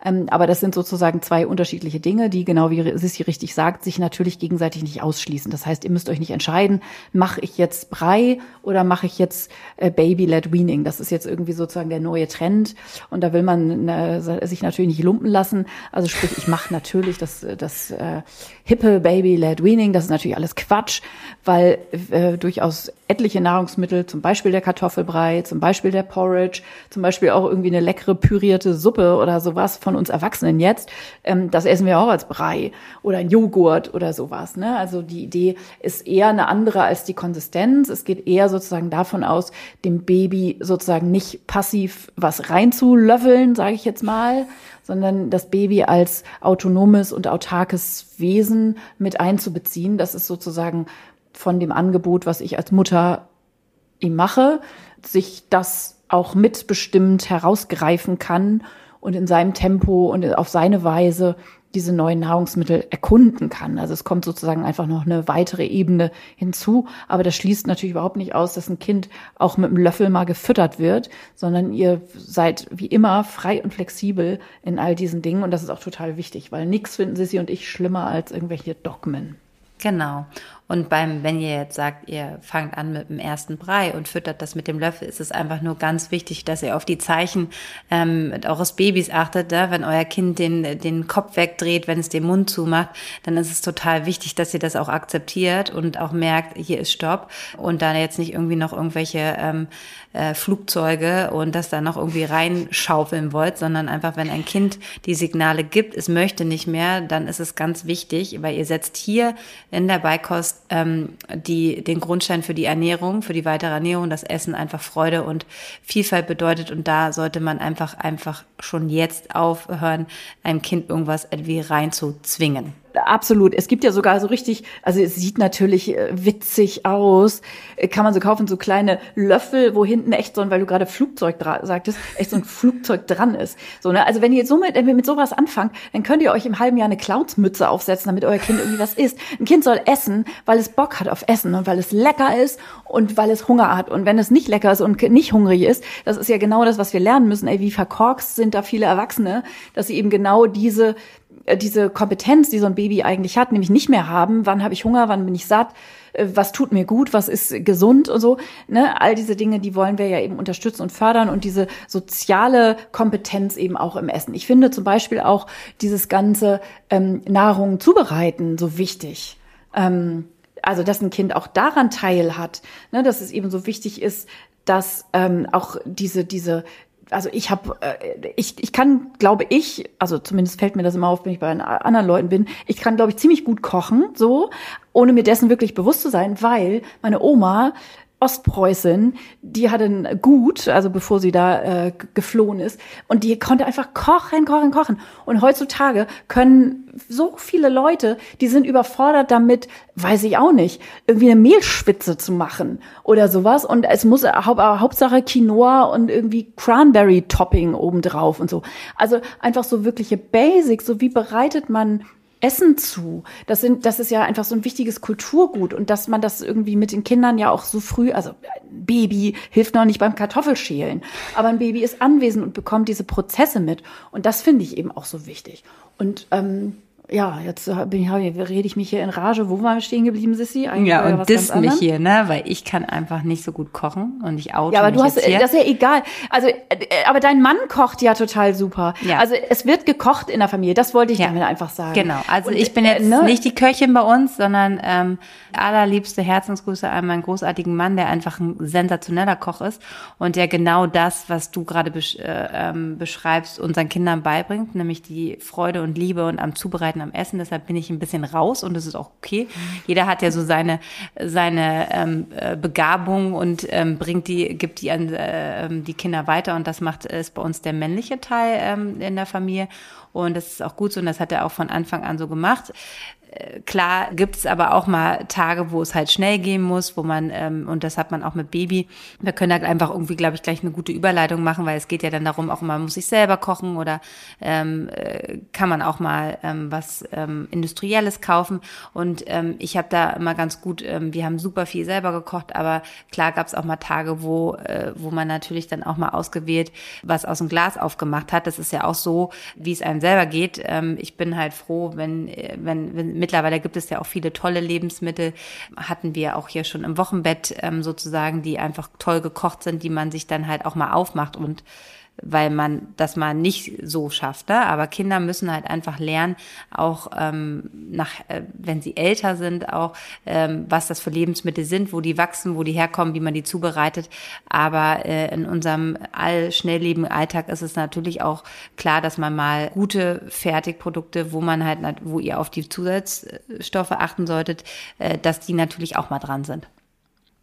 Ähm, aber das sind sozusagen zwei unterschiedliche Dinge, die genau wie Sissi richtig sagt, sich natürlich gegenseitig nicht ausschließen. Das heißt, ihr müsst euch nicht entscheiden, mache ich jetzt Brei oder mache ich jetzt äh, Baby-led Weaning. Das ist jetzt irgendwie sozusagen der neue Trend und da will man äh, sich natürlich nicht lumpen lassen. Also sprich, ich mache natürlich das, das äh, hippe Baby-led Weaning. Das ist natürlich alles Quatsch, weil äh, durchaus etliche Nahrungsmittel, zum Beispiel der Kartoffelbrei, zum Beispiel der Porridge, zum Beispiel auch irgendwie eine leckere pürierte Suppe oder sowas von uns Erwachsenen jetzt, ähm, das essen wir auch als Brei oder ein Joghurt oder sowas. Ne? Also die Idee ist eher eine andere als die Konsistenz. Es geht eher sozusagen davon aus, dem Baby sozusagen nicht passiv was reinzulöffeln, sage ich jetzt mal, sondern das Baby als autonomes und autarkes Wesen mit einzubeziehen. Das ist sozusagen von dem Angebot, was ich als Mutter ihm mache, sich das auch mitbestimmt herausgreifen kann und in seinem Tempo und auf seine Weise diese neuen Nahrungsmittel erkunden kann. Also es kommt sozusagen einfach noch eine weitere Ebene hinzu. Aber das schließt natürlich überhaupt nicht aus, dass ein Kind auch mit einem Löffel mal gefüttert wird, sondern ihr seid wie immer frei und flexibel in all diesen Dingen. Und das ist auch total wichtig, weil nichts finden Sissi und ich schlimmer als irgendwelche Dogmen. Genau. Und beim, wenn ihr jetzt sagt, ihr fangt an mit dem ersten Brei und füttert das mit dem Löffel, ist es einfach nur ganz wichtig, dass ihr auf die Zeichen ähm, eures Babys achtet. Da? Wenn euer Kind den, den Kopf wegdreht, wenn es den Mund zumacht, dann ist es total wichtig, dass ihr das auch akzeptiert und auch merkt, hier ist Stopp und da jetzt nicht irgendwie noch irgendwelche ähm, äh, Flugzeuge und das da noch irgendwie reinschaufeln wollt, sondern einfach, wenn ein Kind die Signale gibt, es möchte nicht mehr, dann ist es ganz wichtig, weil ihr setzt hier in der Beikost ähm, die, den Grundstein für die Ernährung, für die weitere Ernährung, das Essen einfach Freude und Vielfalt bedeutet. Und da sollte man einfach, einfach schon jetzt aufhören, einem Kind irgendwas irgendwie reinzuzwingen absolut. Es gibt ja sogar so richtig, also es sieht natürlich äh, witzig aus. Äh, kann man so kaufen, so kleine Löffel, wo hinten echt so ein, weil du gerade Flugzeug sagtest, echt so ein Flugzeug dran ist. So, ne? Also wenn ihr so mit, wenn ihr mit sowas anfangt, dann könnt ihr euch im halben Jahr eine Cloudsmütze aufsetzen, damit euer Kind irgendwie was isst. Ein Kind soll essen, weil es Bock hat auf Essen und weil es lecker ist und weil es Hunger hat. Und wenn es nicht lecker ist und nicht hungrig ist, das ist ja genau das, was wir lernen müssen. Ey, wie verkorkst sind da viele Erwachsene, dass sie eben genau diese diese Kompetenz, die so ein Baby eigentlich hat, nämlich nicht mehr haben, wann habe ich Hunger, wann bin ich satt, äh, was tut mir gut, was ist gesund und so. Ne? All diese Dinge, die wollen wir ja eben unterstützen und fördern und diese soziale Kompetenz eben auch im Essen. Ich finde zum Beispiel auch dieses ganze ähm, Nahrung zubereiten so wichtig. Ähm, also, dass ein Kind auch daran teil hat, ne? dass es eben so wichtig ist, dass ähm, auch diese, diese also ich habe, äh, ich, ich kann, glaube ich, also zumindest fällt mir das immer auf, wenn ich bei anderen Leuten bin, ich kann, glaube ich, ziemlich gut kochen, so, ohne mir dessen wirklich bewusst zu sein, weil meine Oma Ostpreußin, die hatte ein Gut, also bevor sie da äh, geflohen ist, und die konnte einfach kochen, kochen, kochen. Und heutzutage können so viele Leute, die sind überfordert damit, weiß ich auch nicht, irgendwie eine Mehlschwitze zu machen oder sowas. Und es muss hau Hauptsache Quinoa und irgendwie Cranberry-Topping obendrauf und so. Also einfach so wirkliche Basics, so wie bereitet man Essen zu. Das sind, das ist ja einfach so ein wichtiges Kulturgut und dass man das irgendwie mit den Kindern ja auch so früh, also ein Baby hilft noch nicht beim Kartoffelschälen, aber ein Baby ist anwesend und bekommt diese Prozesse mit und das finde ich eben auch so wichtig. Und ähm, ja, jetzt bin ich, rede ich mich hier in Rage. Wo waren wir stehen geblieben, Sissi? Eigentlich ja, und disst mich hier, ne? Weil ich kann einfach nicht so gut kochen und ich auto Ja, aber du hast, hier. das ist ja egal. Also, äh, aber dein Mann kocht ja total super. Ja. Also, es wird gekocht in der Familie. Das wollte ich ja. damit einfach sagen. Genau. Also, und, ich bin jetzt äh, ne? nicht die Köchin bei uns, sondern ähm, allerliebste Herzensgrüße an meinen großartigen Mann, der einfach ein sensationeller Koch ist und der genau das, was du gerade besch äh, ähm, beschreibst, unseren Kindern beibringt, nämlich die Freude und Liebe und am Zubereiten Möglichkeiten am Essen, deshalb bin ich ein bisschen raus und das ist auch okay. Jeder hat ja so seine, seine ähm, äh, Begabung und ähm, bringt die, gibt die an äh, ähm, die Kinder weiter und das macht ist bei uns der männliche Teil ähm, in der Familie und das ist auch gut so und das hat er auch von Anfang an so gemacht. Klar gibt's aber auch mal Tage, wo es halt schnell gehen muss, wo man, ähm, und das hat man auch mit Baby, wir können halt einfach irgendwie, glaube ich, gleich eine gute Überleitung machen, weil es geht ja dann darum, auch mal muss ich selber kochen oder ähm, äh, kann man auch mal ähm, was ähm, Industrielles kaufen. Und ähm, ich habe da immer ganz gut, ähm, wir haben super viel selber gekocht, aber klar gab's auch mal Tage, wo, äh, wo man natürlich dann auch mal ausgewählt was aus dem Glas aufgemacht hat. Das ist ja auch so, wie es einem selber geht. Ähm, ich bin halt froh, wenn, äh, wenn, wenn mittlerweile gibt es ja auch viele tolle Lebensmittel. Hatten wir auch hier schon im Wochenbett ähm, sozusagen, die einfach toll gekocht sind, die man sich dann halt auch mal aufmacht und weil man das mal nicht so schafft. Ne? Aber Kinder müssen halt einfach lernen, auch ähm, nach, äh, wenn sie älter sind, auch ähm, was das für Lebensmittel sind, wo die wachsen, wo die herkommen, wie man die zubereitet. Aber äh, in unserem all schnellleben Alltag ist es natürlich auch klar, dass man mal gute Fertigprodukte, wo man halt, wo ihr auf die Zusatzstoffe achten solltet, äh, dass die natürlich auch mal dran sind.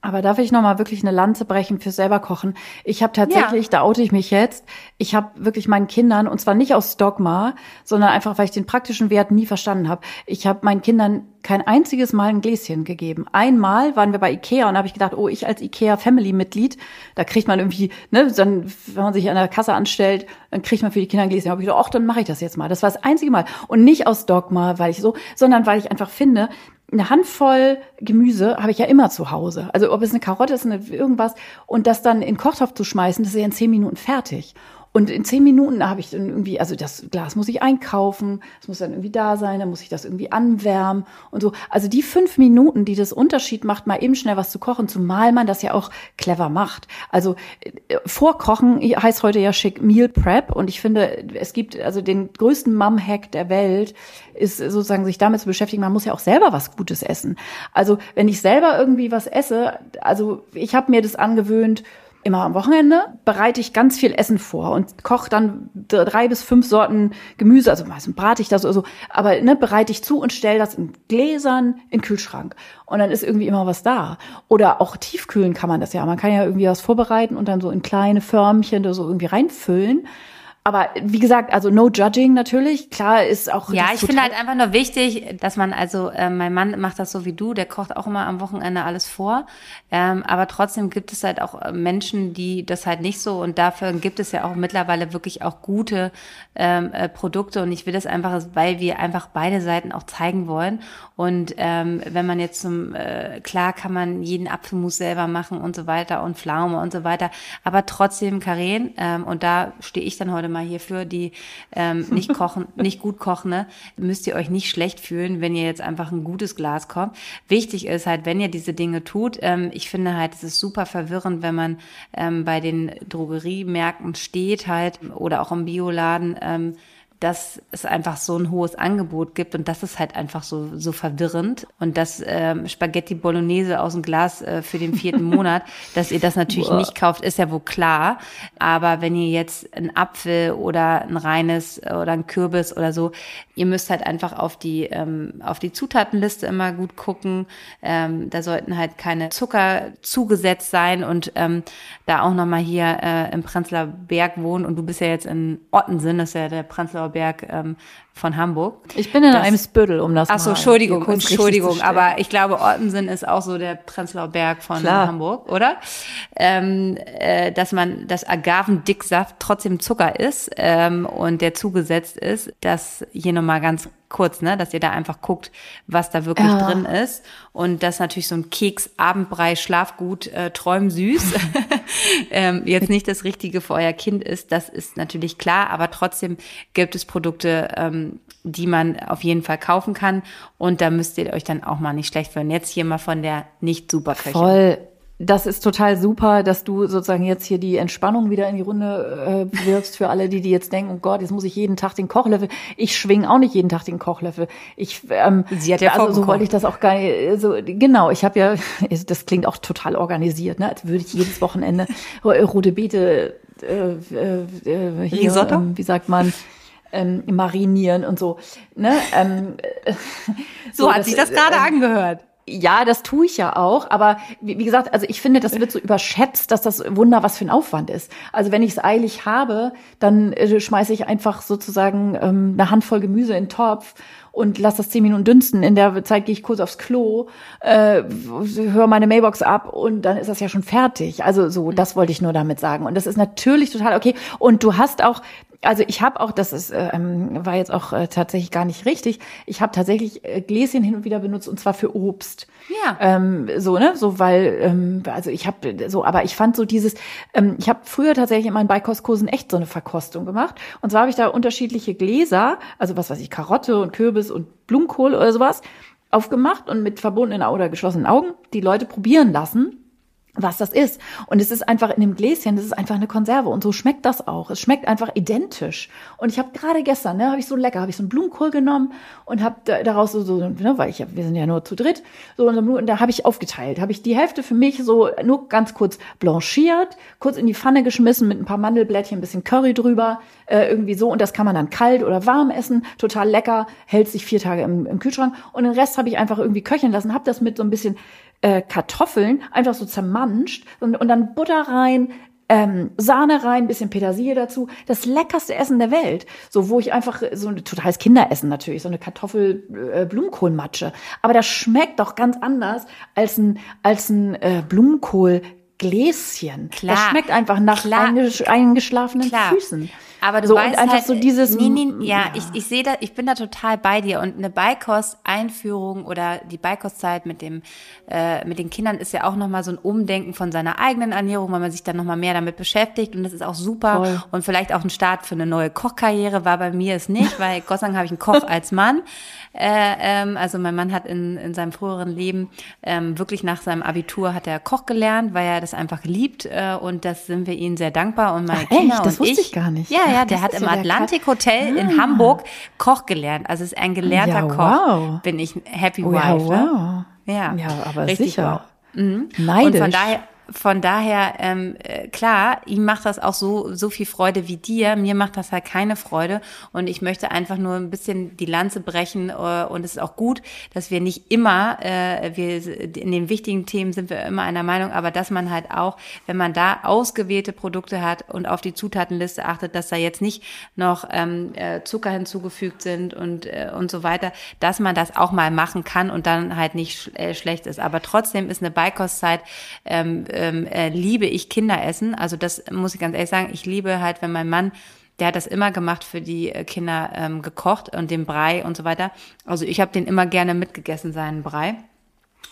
Aber darf ich noch mal wirklich eine Lanze brechen für selber kochen? Ich habe tatsächlich, ja. da oute ich mich jetzt, ich habe wirklich meinen Kindern und zwar nicht aus Dogma, sondern einfach, weil ich den praktischen Wert nie verstanden habe. Ich habe meinen Kindern kein einziges Mal ein Gläschen gegeben. Einmal waren wir bei Ikea und habe ich gedacht, oh, ich als Ikea Family Mitglied, da kriegt man irgendwie, ne, dann wenn man sich an der Kasse anstellt, dann kriegt man für die Kinder ein Gläschen. Da habe ich gedacht, ach, dann mache ich das jetzt mal. Das war das einzige Mal und nicht aus Dogma, weil ich so, sondern weil ich einfach finde, eine Handvoll Gemüse habe ich ja immer zu Hause. Also ob es eine Karotte ist, eine irgendwas und das dann in Kochtopf zu schmeißen, das ist ja in zehn Minuten fertig. Und in zehn Minuten habe ich dann irgendwie, also das Glas muss ich einkaufen, es muss dann irgendwie da sein, dann muss ich das irgendwie anwärmen und so. Also die fünf Minuten, die das Unterschied macht, mal eben schnell was zu kochen, zumal man das ja auch clever macht. Also äh, vorkochen heißt heute ja schick Meal Prep und ich finde, es gibt also den größten Mum-Hack der Welt ist sozusagen sich damit zu beschäftigen, man muss ja auch selber was Gutes essen. Also wenn ich selber irgendwie was esse, also ich habe mir das angewöhnt, immer am Wochenende bereite ich ganz viel Essen vor und koche dann drei bis fünf Sorten Gemüse, also meistens brate ich das oder so, aber ne, bereite ich zu und stelle das in Gläsern in den Kühlschrank. Und dann ist irgendwie immer was da. Oder auch tiefkühlen kann man das ja. Man kann ja irgendwie was vorbereiten und dann so in kleine Förmchen oder so irgendwie reinfüllen. Aber wie gesagt, also no judging natürlich. Klar ist auch. Ja, ich finde halt einfach nur wichtig, dass man also, äh, mein Mann macht das so wie du, der kocht auch immer am Wochenende alles vor. Ähm, aber trotzdem gibt es halt auch äh, Menschen, die das halt nicht so und dafür gibt es ja auch mittlerweile wirklich auch gute ähm, äh, Produkte und ich will das einfach, weil wir einfach beide Seiten auch zeigen wollen. Und ähm, wenn man jetzt zum, äh, klar kann man jeden Apfelmus selber machen und so weiter und Pflaume und so weiter, aber trotzdem Karen, ähm, und da stehe ich dann heute mal hierfür, die ähm, nicht kochen, nicht gut kochen, ne, müsst ihr euch nicht schlecht fühlen, wenn ihr jetzt einfach ein gutes Glas kommt. Wichtig ist halt, wenn ihr diese Dinge tut, ähm, ich finde halt, es ist super verwirrend, wenn man ähm, bei den Drogeriemärkten steht halt oder auch im Bioladen, ähm, dass es einfach so ein hohes Angebot gibt und das ist halt einfach so, so verwirrend. Und das ähm, Spaghetti Bolognese aus dem Glas äh, für den vierten Monat, dass ihr das natürlich Boah. nicht kauft, ist ja wohl klar. Aber wenn ihr jetzt einen Apfel oder ein reines oder ein Kürbis oder so, ihr müsst halt einfach auf die, ähm, auf die Zutatenliste immer gut gucken. Ähm, da sollten halt keine Zucker zugesetzt sein und ähm, da auch nochmal hier äh, im Prenzlauer Berg wohnen und du bist ja jetzt in Ottensen, das ist ja der Prenzlauer Berg ähm, von Hamburg. Ich bin in das, einem Spüttel, um das Ach so, Entschuldigung, Entschuldigung, aber ich glaube, Ottensen ist auch so der Prenzlauer Berg von Klar. Hamburg, oder? Ähm, äh, dass man, dass Agavendicksaft trotzdem Zucker ist ähm, und der zugesetzt ist, dass hier nochmal ganz kurz, ne, dass ihr da einfach guckt, was da wirklich ja. drin ist. Und das natürlich so ein Keks, Abendbrei, Schlafgut, äh, träumsüß. ähm, jetzt nicht das Richtige für euer Kind ist, das ist natürlich klar, aber trotzdem gibt es Produkte, ähm, die man auf jeden Fall kaufen kann. Und da müsst ihr euch dann auch mal nicht schlecht fühlen. Jetzt hier mal von der nicht super Köchin. Voll das ist total super, dass du sozusagen jetzt hier die Entspannung wieder in die Runde äh, wirfst für alle, die, die jetzt denken, oh Gott, jetzt muss ich jeden Tag den Kochlöffel. Ich schwing auch nicht jeden Tag den Kochlöffel. Ich, ähm, Sie hat ja also so wollte ich das auch gar nicht. So, genau, ich habe ja, das klingt auch total organisiert, ne? Als würde ich jedes Wochenende rote Beete äh, äh, hier, Risotto? Ähm, wie sagt man? Ähm, marinieren und so. Ne? Ähm, so, so hat sich das gerade angehört. Ja, das tue ich ja auch, aber wie, wie, gesagt, also ich finde, das wird so überschätzt, dass das Wunder was für ein Aufwand ist. Also wenn ich es eilig habe, dann äh, schmeiße ich einfach sozusagen ähm, eine Handvoll Gemüse in den Topf und lass das zehn Minuten dünsten. In der Zeit gehe ich kurz aufs Klo, äh, höre meine Mailbox ab und dann ist das ja schon fertig. Also so, das wollte ich nur damit sagen. Und das ist natürlich total okay. Und du hast auch, also ich habe auch, das ist, ähm, war jetzt auch äh, tatsächlich gar nicht richtig. Ich habe tatsächlich äh, Gläschen hin und wieder benutzt und zwar für Obst. Ja. Ähm, so ne, so weil, ähm, also ich habe so, aber ich fand so dieses, ähm, ich habe früher tatsächlich in meinen Beikostkursen echt so eine Verkostung gemacht. Und zwar habe ich da unterschiedliche Gläser, also was weiß ich, Karotte und Kürbis und Blumenkohl oder sowas aufgemacht und mit verbundenen oder geschlossenen Augen die Leute probieren lassen was das ist. Und es ist einfach in dem Gläschen, das ist einfach eine Konserve. Und so schmeckt das auch. Es schmeckt einfach identisch. Und ich habe gerade gestern, ne, habe ich so lecker, habe ich so einen Blumenkohl genommen und habe daraus so, so ne, weil ich hab, wir sind ja nur zu dritt, so und da habe ich aufgeteilt, habe ich die Hälfte für mich so nur ganz kurz blanchiert, kurz in die Pfanne geschmissen mit ein paar Mandelblättchen, ein bisschen Curry drüber, äh, irgendwie so. Und das kann man dann kalt oder warm essen, total lecker, hält sich vier Tage im, im Kühlschrank. Und den Rest habe ich einfach irgendwie köcheln lassen, habe das mit so ein bisschen äh, Kartoffeln einfach so zermanscht und, und dann Butter rein, ähm, Sahne rein, bisschen Petersilie dazu. Das leckerste Essen der Welt. So, wo ich einfach so ein totales Kinderessen natürlich, so eine Kartoffel-Blumenkohlmatsche. Äh, Aber das schmeckt doch ganz anders als ein, als ein äh, Blumenkohl Gläschen. Klar. Das schmeckt einfach nach eingeschlafenen Klar. Füßen. Aber du so, weißt und einfach halt, so dieses. Nee, nee, ja, ich, ich sehe da, ich bin da total bei dir. Und eine Beikost-Einführung oder die Beikostzeit mit dem, äh, mit den Kindern ist ja auch nochmal so ein Umdenken von seiner eigenen Ernährung, weil man sich dann nochmal mehr damit beschäftigt. Und das ist auch super. Voll. Und vielleicht auch ein Start für eine neue Kochkarriere war bei mir es nicht, weil Gott sei Dank habe ich einen Koch als Mann. Äh, ähm, also mein Mann hat in, in seinem früheren Leben ähm, wirklich nach seinem Abitur hat er Koch gelernt, weil er das einfach liebt. Äh, und das sind wir ihnen sehr dankbar. Und meine Ach, Kinder echt? Das und wusste ich, ich gar nicht. Ja, ja, der hat im der Atlantik Hotel in Ah. Hamburg Koch gelernt. Also ist ein gelernter Ja, Koch. wow. Bin ich Happy Oh, Wife. ja, Ne? wow. Ja, Ja, aber Richtig sicher. wow. Mhm. Neidisch. Und von daher, von daher, ähm, äh, klar, ihm macht das auch so, so viel Freude wie dir. Mir macht das halt keine Freude. Und ich möchte einfach nur ein bisschen die Lanze brechen. Äh, und es ist auch gut, dass wir nicht immer, äh, wir, in den wichtigen Themen sind wir immer einer Meinung, aber dass man halt auch, wenn man da ausgewählte Produkte hat und auf die Zutatenliste achtet, dass da jetzt nicht noch ähm, äh, Zucker hinzugefügt sind und, äh, und so weiter, dass man das auch mal machen kann und dann halt nicht sch äh, schlecht ist. Aber trotzdem ist eine Beikostzeit, ähm, ähm, äh, liebe ich Kinderessen. Also das muss ich ganz ehrlich sagen. Ich liebe halt, wenn mein Mann der hat das immer gemacht für die äh, Kinder ähm, gekocht und den Brei und so weiter. Also ich habe den immer gerne mitgegessen, seinen Brei.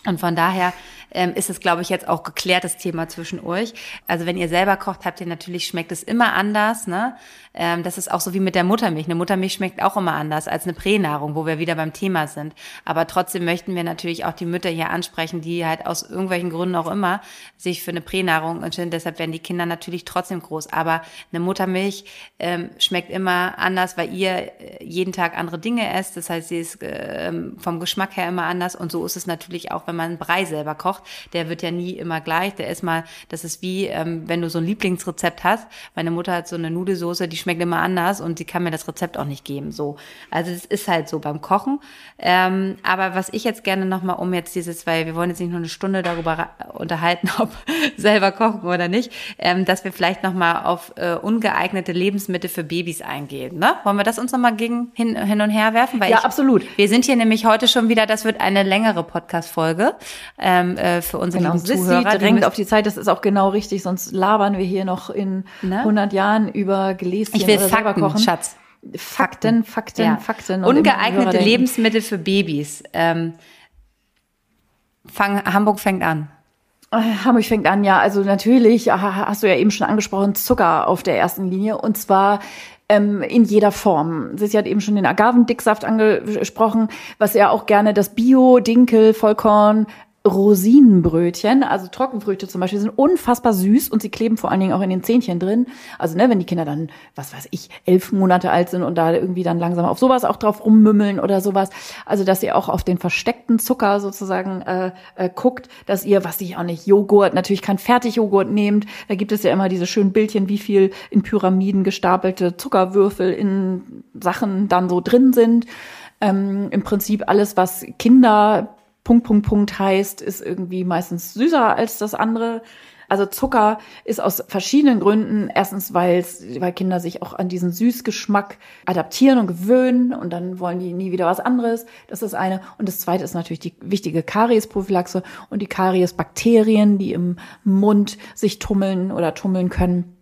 Und von daher ähm, ist es, glaube ich, jetzt auch geklärt, das Thema zwischen euch. Also wenn ihr selber kocht, habt ihr natürlich, schmeckt es immer anders. Ne? Ähm, das ist auch so wie mit der Muttermilch. Eine Muttermilch schmeckt auch immer anders als eine Pränahrung, wo wir wieder beim Thema sind. Aber trotzdem möchten wir natürlich auch die Mütter hier ansprechen, die halt aus irgendwelchen Gründen auch immer sich für eine Pränahrung entscheiden. Deshalb werden die Kinder natürlich trotzdem groß. Aber eine Muttermilch ähm, schmeckt immer anders, weil ihr äh, jeden Tag andere Dinge esst. Das heißt, sie ist äh, vom Geschmack her immer anders. Und so ist es natürlich auch, wenn man Brei selber kocht. Der wird ja nie immer gleich. Der ist mal, das ist wie, ähm, wenn du so ein Lieblingsrezept hast. Meine Mutter hat so eine Nudelsoße, die schmeckt immer anders und sie kann mir das Rezept auch nicht geben. So, also es ist halt so beim Kochen. Ähm, aber was ich jetzt gerne nochmal um jetzt dieses, weil wir wollen jetzt nicht nur eine Stunde darüber unterhalten, ob selber kochen oder nicht, ähm, dass wir vielleicht nochmal auf äh, ungeeignete Lebensmittel für Babys eingehen. Ne? Wollen wir das uns nochmal gegen hin, hin und her werfen? Weil Ja, ich, absolut. Wir sind hier nämlich heute schon wieder, das wird eine längere Podcast-Folge ähm, äh, für unsere Genau, Sissi Zuhörer. Müssen- auf die Zeit, das ist auch genau richtig, sonst labern wir hier noch in Ne? 100 Jahren über Gläschen ich will oder Fakten, kochen. Schatz. Fakten, Fakten, Ja. Fakten. Und Ungeeignete Lebensmittel für Babys. Ähm, fang, Hamburg fängt an. Äh, Hamburg fängt an, ja. Also natürlich ha- hast du ja eben schon angesprochen, Zucker auf der ersten Linie und zwar ähm, in jeder Form. Sissi hat eben schon den Agavendicksaft angesprochen, was ja auch gerne das Bio, Dinkel, Vollkorn, Rosinenbrötchen, also Trockenfrüchte zum Beispiel, sind unfassbar süß und sie kleben vor allen Dingen auch in den Zähnchen drin. Also ne, wenn die Kinder dann, was weiß ich, elf Monate alt sind und da irgendwie dann langsam auf sowas auch drauf rummümmeln oder sowas. Also dass ihr auch auf den versteckten Zucker sozusagen äh, äh, guckt, dass ihr, was ich auch nicht, Joghurt, natürlich kein Fertigjoghurt nehmt. Da gibt es ja immer diese schönen Bildchen, wie viel in Pyramiden gestapelte Zuckerwürfel in Sachen dann so drin sind. Ähm, Im Prinzip alles, was Kinder Punkt, Punkt, Punkt heißt, ist irgendwie meistens süßer als das andere. Also Zucker ist aus verschiedenen Gründen. Erstens, weil weil Kinder sich auch an diesen Süßgeschmack adaptieren und gewöhnen und dann wollen die nie wieder was anderes. Das ist eine. Und das zweite ist natürlich die wichtige Kariesprophylaxe und die Kariesbakterien, die im Mund sich tummeln oder tummeln können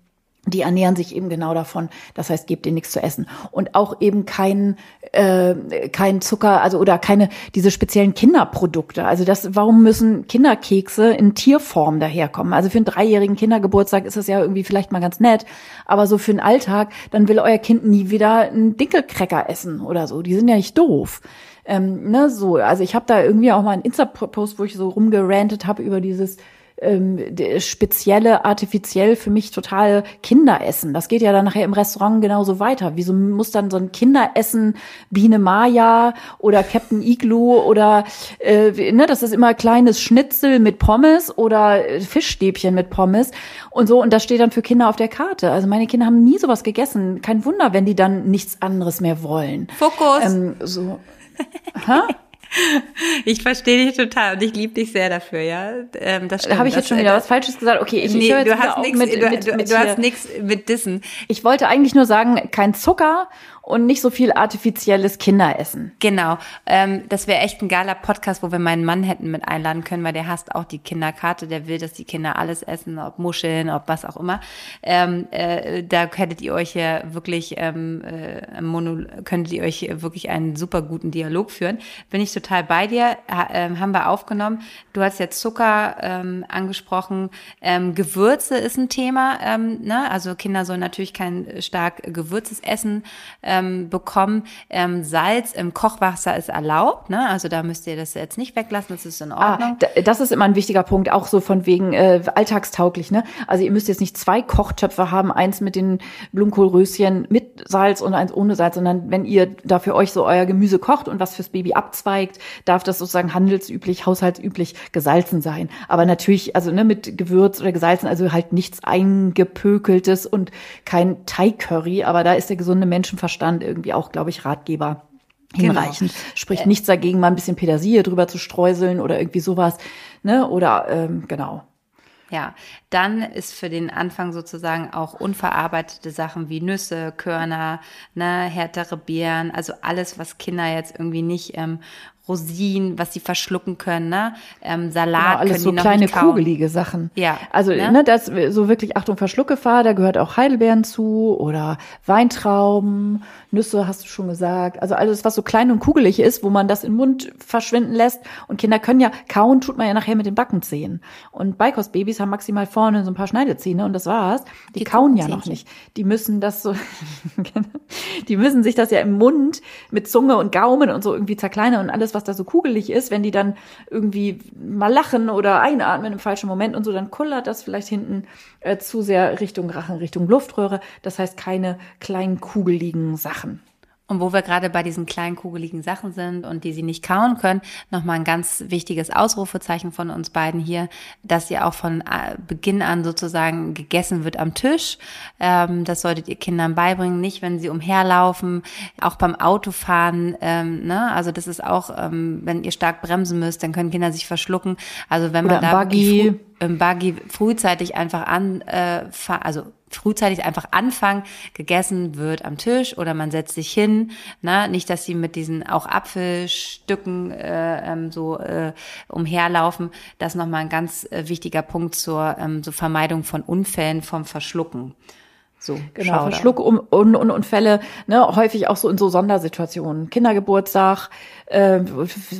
die ernähren sich eben genau davon. Das heißt, gebt ihnen nichts zu essen und auch eben kein äh, kein Zucker, also oder keine diese speziellen Kinderprodukte. Also das, warum müssen Kinderkekse in Tierform daherkommen? Also für einen dreijährigen Kindergeburtstag ist das ja irgendwie vielleicht mal ganz nett, aber so für den Alltag, dann will euer Kind nie wieder einen Dinkelcracker essen oder so. Die sind ja nicht doof. Ähm, ne, so, also ich habe da irgendwie auch mal einen Insta-Post, wo ich so rumgerantet habe über dieses ähm, spezielle, artifiziell für mich total Kinderessen. Das geht ja dann nachher im Restaurant genauso weiter. Wieso muss dann so ein Kinderessen Biene Maya oder Captain Igloo oder äh, ne, das ist immer kleines Schnitzel mit Pommes oder äh, Fischstäbchen mit Pommes und so und das steht dann für Kinder auf der Karte. Also meine Kinder haben nie sowas gegessen. Kein Wunder, wenn die dann nichts anderes mehr wollen. Fokus. Ähm, so. ha? Ich verstehe dich total und ich liebe dich sehr dafür, ja. Ähm, das stimmt. Habe ich jetzt schon wieder was Falsches gesagt? Okay, ich, nee, ich höre jetzt du hast nichts mit, mit, du, mit du hast nichts mit Dissen. Ich wollte eigentlich nur sagen, kein Zucker und nicht so viel artifizielles Kinderessen. Genau. Ähm, das wäre echt ein geiler Podcast, wo wir meinen Mann hätten mit einladen können, weil der hasst auch die Kinderkarte. Der will, dass die Kinder alles essen, ob Muscheln, ob was auch immer. Ähm, äh, da könntet ihr euch ja wirklich, ähm, äh, Mono, könntet ihr euch wirklich einen super guten Dialog führen. Bin ich total bei dir. Ha, äh, haben wir aufgenommen. Du hast jetzt Zucker ähm, angesprochen. Ähm, Gewürze ist ein Thema. Ähm, ne? Also Kinder sollen natürlich kein stark Gewürzes essen. Ähm, ähm, bekommen. Ähm, Salz im Kochwasser ist erlaubt, ne? Also da müsst ihr das jetzt nicht weglassen, das ist in ah, Ordnung. Ah, das ist immer ein wichtiger Punkt, auch so von wegen äh, alltagstauglich, ne? Also ihr müsst jetzt nicht zwei Kochtöpfe haben, eins mit den Blumenkohlröschen mit Salz und eins ohne Salz, sondern wenn ihr da für euch so euer Gemüse kocht und was fürs Baby abzweigt, darf das sozusagen handelsüblich, haushaltsüblich gesalzen sein. Aber natürlich, also ne, mit Gewürz oder gesalzen, also halt nichts eingepökeltes und kein Thai-Curry, aber da ist der gesunde Menschenverstand Deutschland irgendwie auch, glaube ich, Ratgeber hinreichend. Genau. Spricht äh, nichts dagegen, mal ein bisschen Petersilie drüber zu streuseln oder irgendwie sowas. Ne? Oder ähm, genau. Ja, dann ist für den Anfang sozusagen auch unverarbeitete Sachen wie Nüsse, Körner, ne, härtere Beeren, also alles, was Kinder jetzt irgendwie nicht ähm, Rosinen, was sie verschlucken können, ne? Ähm, Salat genau, alles können so kleine kugelige Sachen. Ja. Also ne? ne, das so wirklich Achtung Verschluckgefahr, da gehört auch Heidelbeeren zu oder Weintrauben, Nüsse hast du schon gesagt. Also alles was so klein und kugelig ist, wo man das im Mund verschwinden lässt und Kinder können ja kauen, tut man ja nachher mit den Backenzähnen. Und Beikostbabys haben maximal vorne so ein paar Schneidezähne und das war's. Die, die kauen ja noch nicht. Die müssen das so die müssen sich das ja im Mund mit Zunge und Gaumen und so irgendwie zerkleinern und alles was was da so kugelig ist, wenn die dann irgendwie mal lachen oder einatmen im falschen Moment und so, dann kullert das vielleicht hinten äh, zu sehr Richtung Rachen, Richtung Luftröhre. Das heißt keine kleinen kugeligen Sachen. Und wo wir gerade bei diesen kleinen kugeligen Sachen sind und die sie nicht kauen können, nochmal ein ganz wichtiges Ausrufezeichen von uns beiden hier, dass ihr auch von äh, Beginn an sozusagen gegessen wird am Tisch. Ähm, das solltet ihr Kindern beibringen, nicht wenn sie umherlaufen, auch beim Autofahren. Ähm, ne? Also das ist auch, ähm, wenn ihr stark bremsen müsst, dann können Kinder sich verschlucken. Also wenn man Oder da Buggy. im Buggy frühzeitig einfach an, äh, also frühzeitig einfach anfangen, gegessen wird am Tisch oder man setzt sich hin, ne? nicht, dass sie mit diesen auch Apfelstücken äh, ähm, so äh, umherlaufen. Das ist nochmal ein ganz äh, wichtiger Punkt zur, ähm, zur Vermeidung von Unfällen vom Verschlucken. So, genau, Verschluck und, und, und Unfälle, ne, häufig auch so in so Sondersituationen. Kindergeburtstag, äh,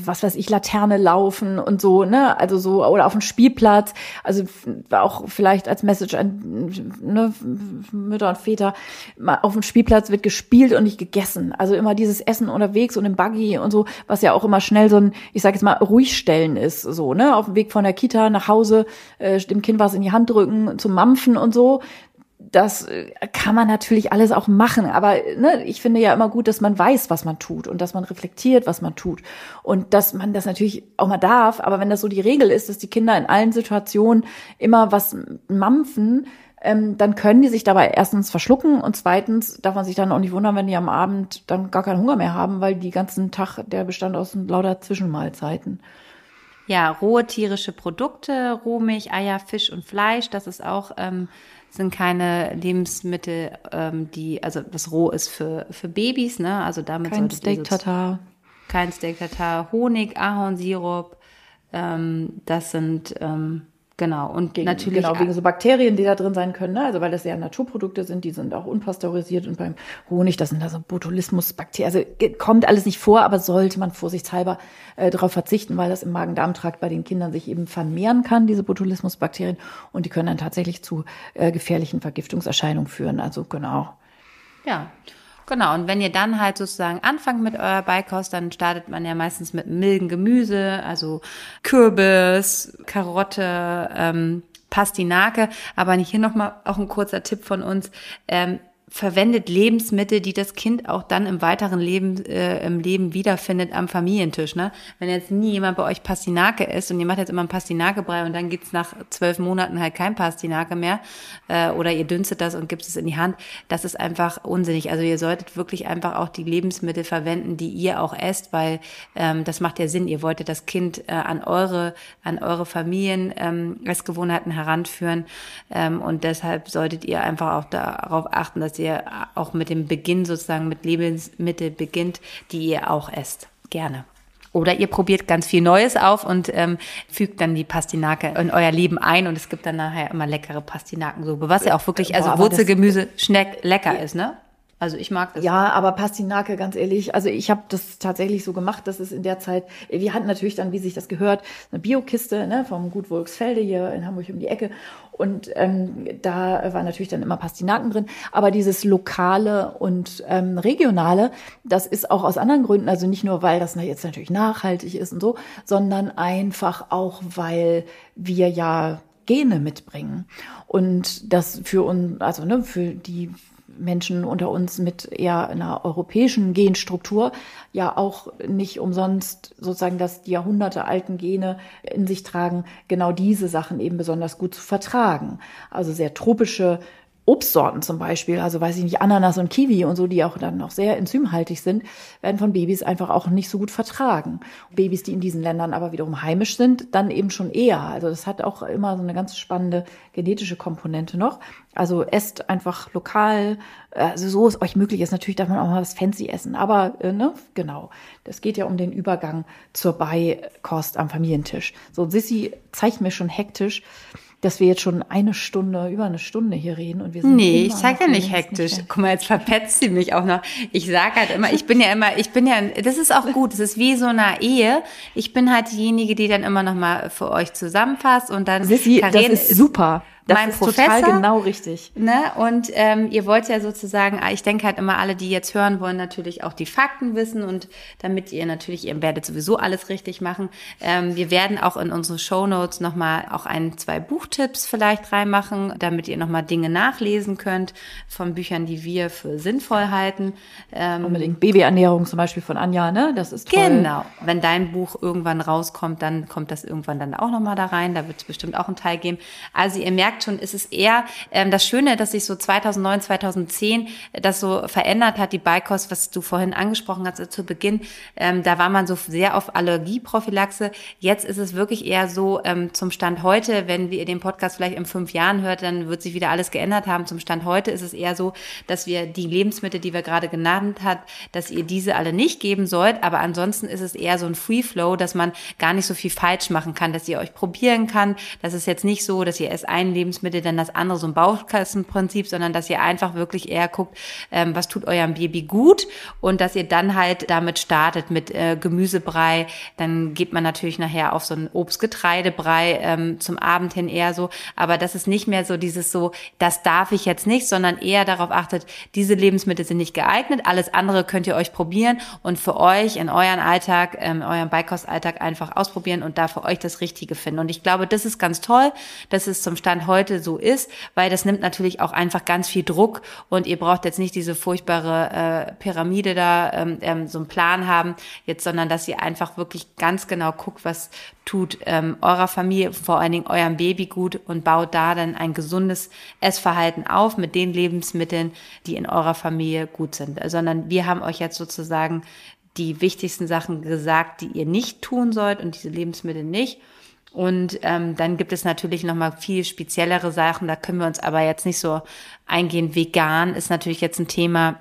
was weiß ich, Laterne laufen und so, ne, also so, oder auf dem Spielplatz, also auch vielleicht als Message an ne, Mütter und Väter, auf dem Spielplatz wird gespielt und nicht gegessen. Also immer dieses Essen unterwegs und im Buggy und so, was ja auch immer schnell so ein, ich sag jetzt mal, ruhigstellen ist, so, ne, auf dem Weg von der Kita nach Hause, äh, dem Kind was in die Hand drücken, zum Mampfen und so das äh, kann man natürlich alles auch machen, aber ne, ich finde ja immer gut, dass man weiß, was man tut und dass man reflektiert, was man tut und dass man das natürlich auch mal darf. Aber wenn das so die Regel ist, dass die Kinder in allen Situationen immer was mampfen, ähm, dann können die sich dabei erstens verschlucken und zweitens darf man sich dann auch nicht wundern, wenn die am Abend dann gar keinen Hunger mehr haben, weil die ganzen Tag der bestand aus lauter Zwischenmahlzeiten. Ja, rohe tierische Produkte, Rohmilch, Eier, Fisch und Fleisch, das ist auch, ähm, sind keine Lebensmittel, ähm, die, also das roh ist für, für Babys, ne? Also damit Kein Steak Tartar. Kein Steak Tartar, Honig, Ahornsirup, ähm, das sind ähm, Genau, und gegen, natürlich. Genau, wegen so Bakterien, die da drin sein können, ne? Also weil das ja Naturprodukte sind, die sind auch unpasteurisiert und beim Honig, das sind da so Botulismusbakterien. Also kommt alles nicht vor, aber sollte man vorsichtshalber äh, darauf verzichten, weil das im Magen-Darm-Trakt bei den Kindern sich eben vermehren kann, diese Botulismusbakterien, und die können dann tatsächlich zu äh, gefährlichen Vergiftungserscheinungen führen. Also genau. Ja. Genau, und wenn ihr dann halt sozusagen anfangt mit eurer Beikost, dann startet man ja meistens mit milden Gemüse, also Kürbis, Karotte, ähm, Pastinake. Aber hier nochmal auch ein kurzer Tipp von uns. Ähm, verwendet Lebensmittel, die das Kind auch dann im weiteren Leben, äh, im Leben wiederfindet am Familientisch. Ne? Wenn jetzt nie jemand bei euch Pastinake isst und ihr macht jetzt immer einen Pastinakebrei und dann gibt's nach zwölf Monaten halt kein Pastinake mehr äh, oder ihr dünstet das und gibt es in die Hand, das ist einfach unsinnig. Also ihr solltet wirklich einfach auch die Lebensmittel verwenden, die ihr auch esst, weil ähm, das macht ja Sinn. Ihr wolltet das Kind äh, an eure, an eure Familien ähm, Essgewohnheiten heranführen ähm, und deshalb solltet ihr einfach auch darauf achten, dass ihr auch mit dem Beginn sozusagen mit Lebensmittel beginnt, die ihr auch esst. Gerne. Oder ihr probiert ganz viel Neues auf und ähm, fügt dann die Pastinake in euer Leben ein und es gibt dann nachher immer leckere Pastinakensuppe, was ja auch wirklich, also Boah, Wurzelgemüse schneck lecker ist, ne? Also ich mag das. Ja, aber Pastinake, ganz ehrlich, also ich habe das tatsächlich so gemacht, dass es in der Zeit, wir hatten natürlich dann, wie sich das gehört, eine Biokiste ne, vom Gut Wolfsfelde hier in Hamburg um die Ecke. Und ähm, da war natürlich dann immer Pastinaken drin. Aber dieses Lokale und ähm, Regionale, das ist auch aus anderen Gründen, also nicht nur, weil das jetzt natürlich nachhaltig ist und so, sondern einfach auch, weil wir ja Gene mitbringen. Und das für uns, also ne, für die Menschen unter uns mit eher einer europäischen Genstruktur ja auch nicht umsonst sozusagen das die Jahrhunderte alten Gene in sich tragen, genau diese Sachen eben besonders gut zu vertragen. Also sehr tropische Obstsorten zum Beispiel, also weiß ich nicht, Ananas und Kiwi und so, die auch dann noch sehr enzymhaltig sind, werden von Babys einfach auch nicht so gut vertragen. Babys, die in diesen Ländern aber wiederum heimisch sind, dann eben schon eher. Also das hat auch immer so eine ganz spannende genetische Komponente noch. Also esst einfach lokal, also so es euch möglich ist. Natürlich darf man auch mal was fancy essen, aber äh, ne, genau. Das geht ja um den Übergang zur Beikost am Familientisch. So, Sissy zeigt mir schon hektisch dass wir jetzt schon eine Stunde, über eine Stunde hier reden und wir sind Nee, ich sag ja nicht hektisch. Nicht Guck mal, jetzt verpetzt sie mich auch noch. Ich sag halt immer, ich bin ja immer, ich bin ja, das ist auch gut, das ist wie so eine Ehe. Ich bin halt diejenige, die dann immer noch mal für euch zusammenfasst und dann Sissi, das ist super. Das mein ist Professor. Total genau richtig. Ne? Und ähm, ihr wollt ja sozusagen, ah, ich denke halt immer, alle, die jetzt hören wollen, natürlich auch die Fakten wissen und damit ihr natürlich, ihr werdet sowieso alles richtig machen. Ähm, wir werden auch in unsere Show Notes nochmal auch ein, zwei Buchtipps vielleicht reinmachen, damit ihr nochmal Dinge nachlesen könnt von Büchern, die wir für sinnvoll halten. Ähm, Unbedingt Babyernährung zum Beispiel von Anja, ne? Das ist toll. Genau. Wenn dein Buch irgendwann rauskommt, dann kommt das irgendwann dann auch nochmal da rein. Da wird es bestimmt auch einen Teil geben. Also ihr merkt, merkt schon, ist es eher ähm, das Schöne, dass sich so 2009, 2010 das so verändert hat, die Beikost, was du vorhin angesprochen hast zu Beginn. Ähm, da war man so sehr auf Allergieprophylaxe. Jetzt ist es wirklich eher so ähm, zum Stand heute, wenn ihr den Podcast vielleicht in fünf Jahren hört, dann wird sich wieder alles geändert haben. Zum Stand heute ist es eher so, dass wir die Lebensmittel, die wir gerade genannt hat, dass ihr diese alle nicht geben sollt. Aber ansonsten ist es eher so ein Free Flow, dass man gar nicht so viel falsch machen kann, dass ihr euch probieren kann. Das ist jetzt nicht so, dass ihr erst ein Lebensmittel dann das andere so ein Bauchkassenprinzip, sondern dass ihr einfach wirklich eher guckt, ähm, was tut eurem Baby gut und dass ihr dann halt damit startet mit äh, Gemüsebrei. Dann geht man natürlich nachher auf so einen Obstgetreidebrei ähm, zum Abend hin eher so. Aber das ist nicht mehr so dieses so, das darf ich jetzt nicht, sondern eher darauf achtet, diese Lebensmittel sind nicht geeignet. Alles andere könnt ihr euch probieren und für euch in euren Alltag, ähm, euren Beikostalltag einfach ausprobieren und da für euch das Richtige finden. Und ich glaube, das ist ganz toll. Das ist zum Stand heute so ist, weil das nimmt natürlich auch einfach ganz viel Druck und ihr braucht jetzt nicht diese furchtbare äh, Pyramide da, ähm, ähm, so einen Plan haben jetzt, sondern dass ihr einfach wirklich ganz genau guckt, was tut ähm, eurer Familie, vor allen Dingen eurem Baby gut und baut da dann ein gesundes Essverhalten auf mit den Lebensmitteln, die in eurer Familie gut sind, sondern wir haben euch jetzt sozusagen die wichtigsten Sachen gesagt, die ihr nicht tun sollt und diese Lebensmittel nicht. Und ähm, dann gibt es natürlich noch mal viel speziellere Sachen. Da können wir uns aber jetzt nicht so eingehen. Vegan ist natürlich jetzt ein Thema.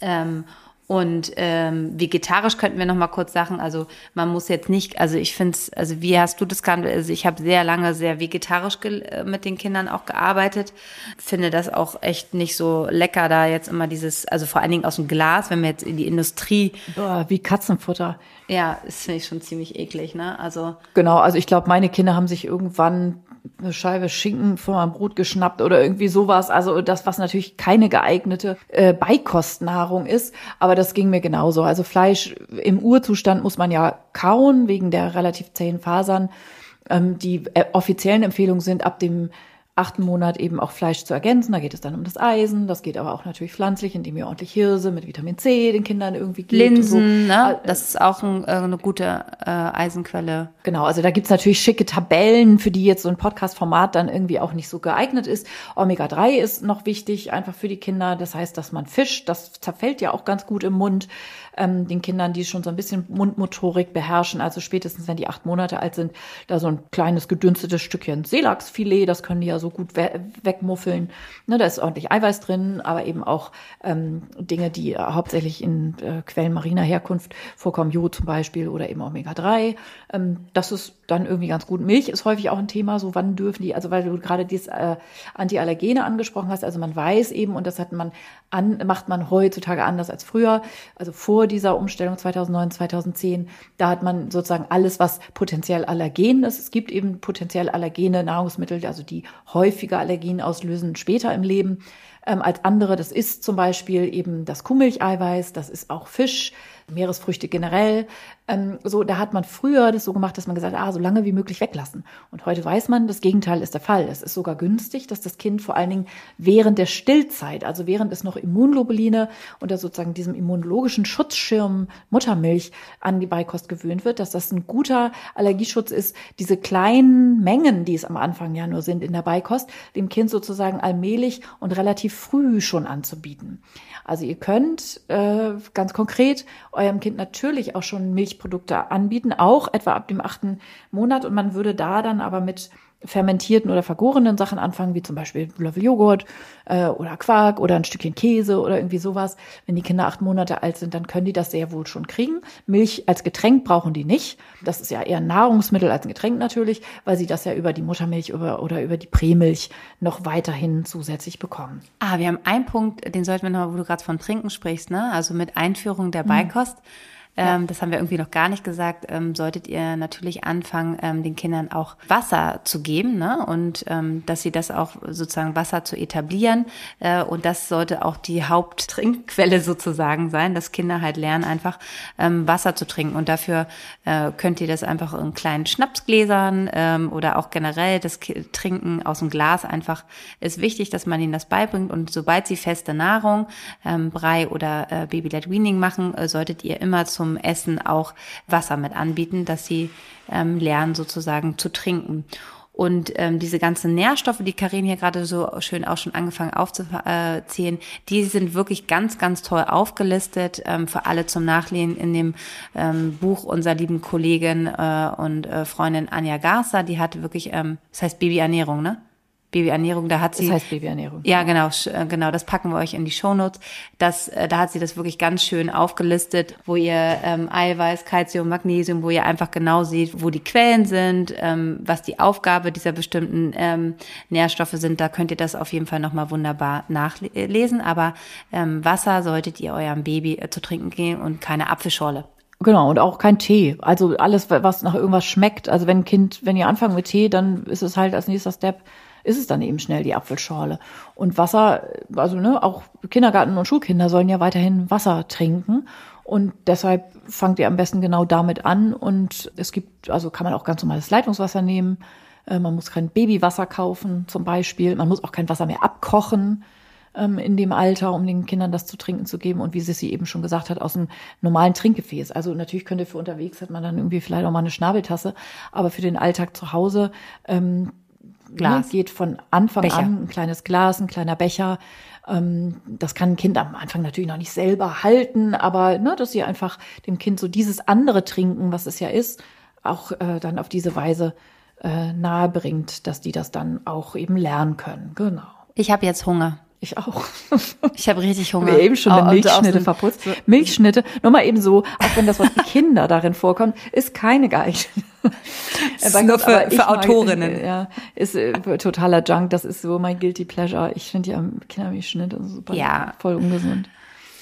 Ähm, und ähm, vegetarisch könnten wir noch mal kurz sagen. Also man muss jetzt nicht, also ich finde es, also wie hast du das gehabt? Also ich habe sehr lange sehr vegetarisch äh, mit den Kindern auch gearbeitet. Finde das auch echt nicht so lecker, da jetzt immer dieses, also vor allen Dingen aus dem Glas, wenn wir jetzt in die Industrie. Boah, wie Katzenfutter. Ja, das finde ich schon ziemlich eklig, ne? Also. Genau, also ich glaube, meine Kinder haben sich irgendwann eine Scheibe Schinken von meinem Brot geschnappt oder irgendwie sowas. Also das, was natürlich keine geeignete äh, Beikostnahrung ist. Aber das ging mir genauso. Also Fleisch im Urzustand muss man ja kauen, wegen der relativ zähen Fasern. Ähm, die äh, offiziellen Empfehlungen sind ab dem achten Monat eben auch Fleisch zu ergänzen. Da geht es dann um das Eisen. Das geht aber auch natürlich pflanzlich, indem ihr ordentlich Hirse mit Vitamin C den Kindern irgendwie gebt. Linsen, so. ne? das ist auch ein, äh, eine gute äh, Eisenquelle. Genau, also da gibt's natürlich schicke Tabellen, für die jetzt so ein Podcast-Format dann irgendwie auch nicht so geeignet ist. Omega-3 ist noch wichtig, einfach für die Kinder. Das heißt, dass man Fisch, das zerfällt ja auch ganz gut im Mund ähm, den Kindern, die schon so ein bisschen Mundmotorik beherrschen, also spätestens wenn die acht Monate alt sind, da so ein kleines gedünstetes Stückchen Seelachsfilet, das können die ja so gut we wegmuffeln. Ne, da ist ordentlich Eiweiß drin, aber eben auch ähm, Dinge, die äh, hauptsächlich in äh, Quellen mariner Herkunft vorkommen, Jod zum Beispiel oder eben Omega-3. Ähm, das ist dann irgendwie ganz gut. Milch ist häufig auch ein Thema, so wann dürfen die, also weil du gerade dieses äh, Antiallergene angesprochen hast, also man weiß eben, und das hat man an, macht man heutzutage anders als früher, also vor dieser Umstellung 2009, 2010, da hat man sozusagen alles, was potenziell Allergen ist. Es gibt eben potenziell allergene Nahrungsmittel, also die häufiger Allergien auslösen später im Leben ähm, als andere. Das ist zum Beispiel eben das Kuhmilcheiweiß, das ist auch Fisch, Meeresfrüchte generell. Ähm, so, da hat man früher das so gemacht, dass man gesagt hat, ah, so lange wie möglich weglassen. Und heute weiß man, das Gegenteil ist der Fall. Es ist sogar günstig, dass das Kind vor allen Dingen während der Stillzeit, also während es noch Immunglobuline unter sozusagen diesem immunologischen Schutzschirm Muttermilch an die Beikost gewöhnt wird, dass das ein guter Allergieschutz ist, diese kleinen Mengen, die es am Anfang ja nur sind in der Beikost, dem Kind sozusagen allmählich und relativ früh schon anzubieten. Also ihr könnt äh, ganz konkret eurem Kind natürlich auch schon Milchprodukte anbieten, auch etwa ab dem achten Monat. Und man würde da dann aber mit fermentierten oder vergorenen Sachen anfangen, wie zum Beispiel Löffeljoghurt äh, oder Quark oder ein Stückchen Käse oder irgendwie sowas. Wenn die Kinder acht Monate alt sind, dann können die das sehr wohl schon kriegen. Milch als Getränk brauchen die nicht. Das ist ja eher ein Nahrungsmittel als ein Getränk natürlich, weil sie das ja über die Muttermilch über, oder über die Prämilch noch weiterhin zusätzlich bekommen. Ah, wir haben einen Punkt, den sollten wir noch, wo du gerade von Trinken sprichst, ne? Also mit Einführung der mhm. Beikost. Mhm ähm, das haben wir irgendwie noch gar nicht gesagt. Ähm, solltet ihr natürlich anfangen, ähm, den Kindern auch Wasser zu geben ne? und ähm, dass sie das auch sozusagen Wasser zu etablieren. Äh, und das sollte auch die Haupttrinkquelle sozusagen sein, dass Kinder halt lernen, einfach ähm, Wasser zu trinken. Und dafür äh, könnt ihr das einfach in kleinen Schnapsgläsern oder auch generell das Trinken aus dem Glas einfach ist wichtig, dass man ihnen das beibringt. Und sobald sie feste Nahrung, Brei oder äh, Baby-led Weaning machen, äh, solltet ihr immer zum zum Essen auch Wasser mit anbieten, dass sie ähm, lernen sozusagen zu trinken. Und ähm, diese ganzen Nährstoffe, die Karin hier gerade so schön auch schon angefangen aufzuzählen, die sind wirklich ganz, ganz toll aufgelistet ähm, für alle zum Nachlesen in dem ähm, Buch unserer lieben Kollegin äh, und äh, Freundin Anja Garza. Die hat wirklich, ähm, das heißt Babyernährung, ne? Babyernährung, da hat sie. Das heißt Babyernährung. Ja, genau, äh, genau, das packen wir euch in die Shownotes. Das, äh, da hat sie das wirklich ganz schön aufgelistet, wo ihr ähm, Eiweiß, Calcium, Magnesium, wo ihr einfach genau seht, wo die Quellen sind, ähm, was die Aufgabe dieser bestimmten ähm, Nährstoffe sind. Da könnt ihr das auf jeden Fall nochmal wunderbar nachlesen. Aber ähm, Wasser solltet ihr eurem Baby äh, zu trinken gehen und keine Apfelschorle. Genau, und auch kein Tee. Also alles, was nach irgendwas schmeckt. Also wenn ein Kind, wenn ihr anfangt mit Tee, dann ist es halt als nächster Step ist es dann eben schnell die Apfelschorle. Und Wasser, also ne, auch Kindergarten- und Schulkinder sollen ja weiterhin Wasser trinken. Und deshalb fangt ihr am besten genau damit an. Und es gibt, also kann man auch ganz normales Leitungswasser nehmen. Äh, man muss kein Babywasser kaufen, zum Beispiel. Man muss auch kein Wasser mehr abkochen ähm, in dem Alter, um den Kindern das zu trinken zu geben. Und wie Sissi eben schon gesagt hat, aus einem normalen Trinkgefäß. Also natürlich könnte für unterwegs hat man dann irgendwie vielleicht auch mal eine Schnabeltasse. Aber für den Alltag zu Hause ähm, Glas. Ne, geht von Anfang Becher. an ein kleines Glas, ein kleiner Becher. Ähm, das kann ein Kind am Anfang natürlich noch nicht selber halten, aber ne, dass sie einfach dem Kind so dieses andere Trinken, was es ja ist, auch äh, dann auf diese Weise äh, nahe bringt, dass die das dann auch eben lernen können. Genau. Ich habe jetzt Hunger. Ich auch. Ich habe richtig Hunger. Wir eben schon eine Milchschnitte so verputzt. Milchschnitte, nur mal eben so, auch wenn das Wort Kinder darin vorkommt, ist keine geeignete. nur für, für Autorinnen. Mag, ja, ist äh, totaler Junk. Das ist so mein Guilty Pleasure. Ich finde ja Kindermilchschnitte super, ja. voll ungesund.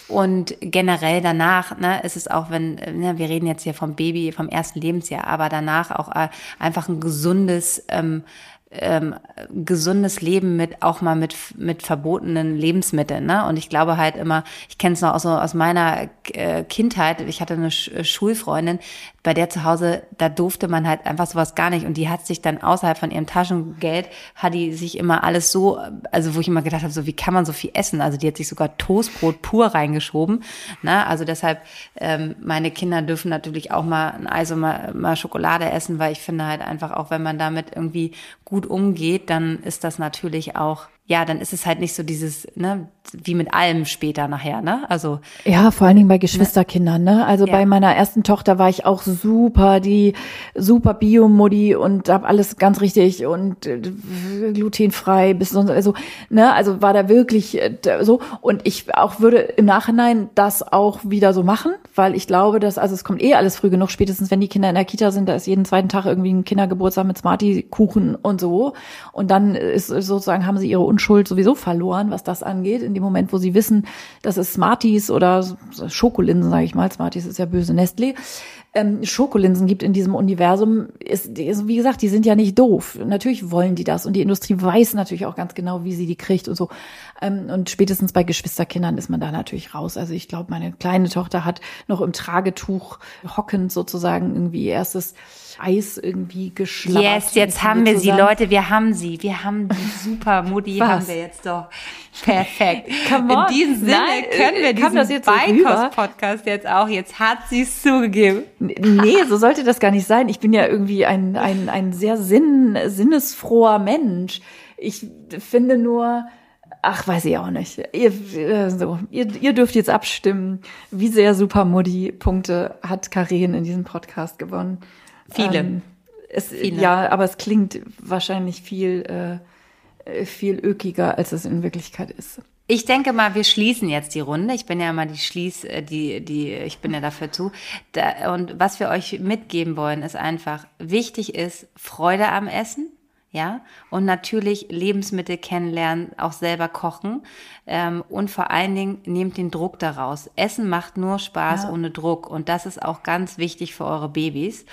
Und generell danach, ne, ist es auch, wenn, ne, wir reden jetzt hier vom Baby, vom ersten Lebensjahr, aber danach auch äh, einfach ein gesundes ähm, ähm, gesundes Leben mit auch mal mit mit verbotenen Lebensmitteln ne und ich glaube halt immer ich kenne es noch aus, aus meiner äh, Kindheit ich hatte eine Sch Schulfreundin bei der zu Hause da durfte man halt einfach sowas gar nicht. Und die hat sich dann außerhalb von ihrem Taschengeld hat die sich immer alles so also wo ich immer gedacht habe so wie kann man so viel essen? Also die hat sich sogar Toastbrot pur reingeschoben ne? Also deshalb ähm, meine Kinder dürfen natürlich auch mal ein Eis und mal, mal Schokolade essen weil ich finde halt einfach auch wenn man damit irgendwie gut umgeht, dann ist das natürlich auch ja, dann ist es halt nicht so dieses, ne, wie mit allem später nachher, ne? Also. Ja, vor allen Dingen bei Geschwisterkindern, ne? Also ja. bei meiner ersten Tochter war ich auch super, die super Biomodi und hab alles ganz richtig und äh, glutenfrei bis sonst, also, ne? Also war da wirklich äh, so. Und ich auch würde im Nachhinein das auch wieder so machen, weil ich glaube, dass, also es kommt eh alles früh genug, spätestens wenn die Kinder in der Kita sind, da ist jeden zweiten Tag irgendwie ein Kindergeburtstag mit Smarty-Kuchen und so. Und dann ist sozusagen, haben sie ihre Unschuld sowieso verloren, was das angeht. In dem Moment, wo sie wissen, dass es Smarties oder Schokolinsen, sage ich mal, Smarties ist ja böse Nestlé, ähm, Schokolinsen gibt in diesem Universum, ist, ist, wie gesagt, die sind ja nicht doof. Natürlich wollen die das und die Industrie weiß natürlich auch ganz genau, wie sie die kriegt und so. Ähm, und spätestens bei Geschwisterkindern ist man da natürlich raus. Also ich glaube, meine kleine Tochter hat noch im Tragetuch hockend sozusagen irgendwie erstes Eis irgendwie geschlagen. Yes, jetzt haben wir zusammen. sie, Leute, wir haben sie. Wir haben die super Mutti haben wir jetzt doch. Perfekt. Come on. In diesem Sinne Nein, können wir diesen das jetzt Beikost-Podcast jetzt auch. Jetzt hat sie es zugegeben. Nee, so sollte das gar nicht sein. Ich bin ja irgendwie ein, ein, ein sehr sinn, sinnesfroher Mensch. Ich finde nur, ach, weiß ich auch nicht. Ihr, äh, so, ihr, ihr dürft jetzt abstimmen, wie sehr Supermodi-Punkte hat Karin in diesem Podcast gewonnen. Viele. Ähm, es, Viele. Ja, aber es klingt wahrscheinlich viel, äh, viel ökiger, als es in Wirklichkeit ist. Ich denke mal, wir schließen jetzt die Runde. Ich bin ja mal die Schließ, äh, die, die, ich bin ja dafür zu. Da, und was wir euch mitgeben wollen, ist einfach, wichtig ist Freude am Essen ja, und natürlich Lebensmittel kennenlernen, auch selber kochen ähm, und vor allen Dingen nehmt den Druck daraus. Essen macht nur Spaß ja. ohne Druck und das ist auch ganz wichtig für eure Babys.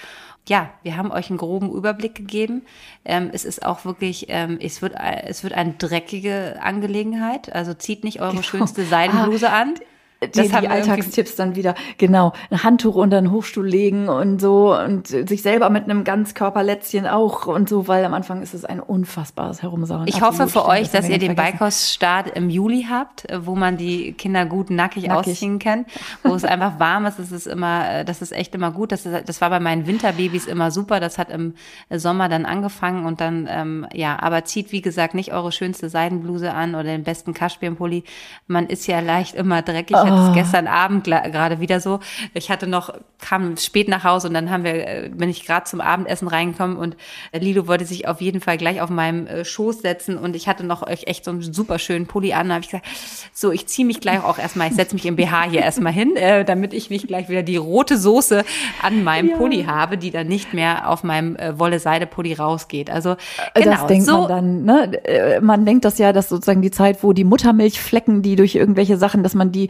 Ja, wir haben euch einen groben Überblick gegeben. Ähm, es ist auch wirklich, ähm, es wird, es wird eine dreckige Angelegenheit. Also zieht nicht eure genau. schönste Seidenbluse ah, an die, die Alltagstipps dann wieder, genau, ein Handtuch unter den Hochstuhl legen und so und sich selber mit einem Ganzkörperlätzchen auch und so, weil am Anfang ist es ein unfassbares Herumsauen. Ich hoffe für euch, dass ihr den Beikoststart im Juli habt, wo man die Kinder gut nackig, nackig. ausziehen kann, wo es einfach warm ist, das ist immer, das ist echt immer gut. Das, ist, das war bei meinen Winterbabys immer super. Das hat im Sommer dann angefangen und dann, ähm, ja, aber zieht wie gesagt nicht eure schönste Seidenbluse an oder den besten Kaschmirpulli. Man ist ja leicht immer dreckig. Oh hatte es oh. gestern Abend gerade wieder so. Ich hatte noch, kam spät nach Hause und dann haben wir, äh, bin ich gerade zum Abendessen reingekommen und Lilo wollte sich auf jeden Fall gleich auf meinem äh, Schoß setzen und ich hatte noch echt so einen super schönen Pulli an. Da habe ich gesagt, so, ich ziehe mich gleich auch erstmal, ich setze mich im BH hier erstmal hin, äh, damit ich nicht gleich wieder die rote Soße an meinem ja. Pulli habe, die dann nicht mehr auf meinem äh, Wolle-Seide-Pulli rausgeht. Also genau, das denkt so. man dann, ne? Äh, man denkt das ja, dass sozusagen die Zeit, wo die Muttermilchflecken, die durch irgendwelche Sachen, dass man die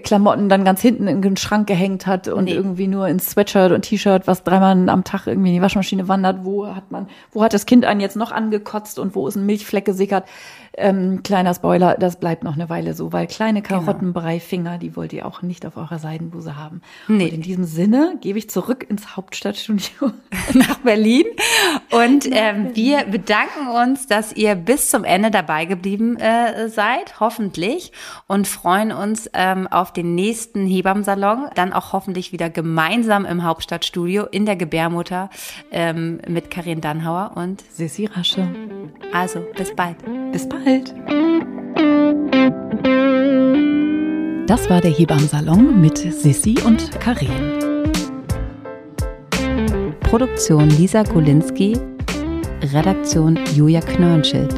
Klamotten dann ganz hinten in den Schrank gehängt hat und nee. irgendwie nur ins Sweatshirt und T-Shirt, was dreimal am Tag irgendwie in die Waschmaschine wandert. Wo hat man, wo hat das Kind einen jetzt noch angekotzt und wo ist ein Milchfleck gesickert? Ähm, kleiner Spoiler, das bleibt noch eine Weile so, weil kleine genau. Karottenbrei-Finger, die wollt ihr auch nicht auf eurer Seidenbuse haben. Nee. Und in diesem Sinne gebe ich zurück ins Hauptstadtstudio nach Berlin. Und ähm, wir bedanken uns, dass ihr bis zum Ende dabei geblieben äh, seid, hoffentlich, und freuen uns ähm, auf auf den nächsten Hebammsalon, dann auch hoffentlich wieder gemeinsam im Hauptstadtstudio in der Gebärmutter ähm, mit Karin Dannhauer und Sissi Rasche. Also, bis bald. Bis bald. Das war der Hebammsalon mit Sissi und Karin. Produktion Lisa Kolinski, Redaktion Julia Knörnschild.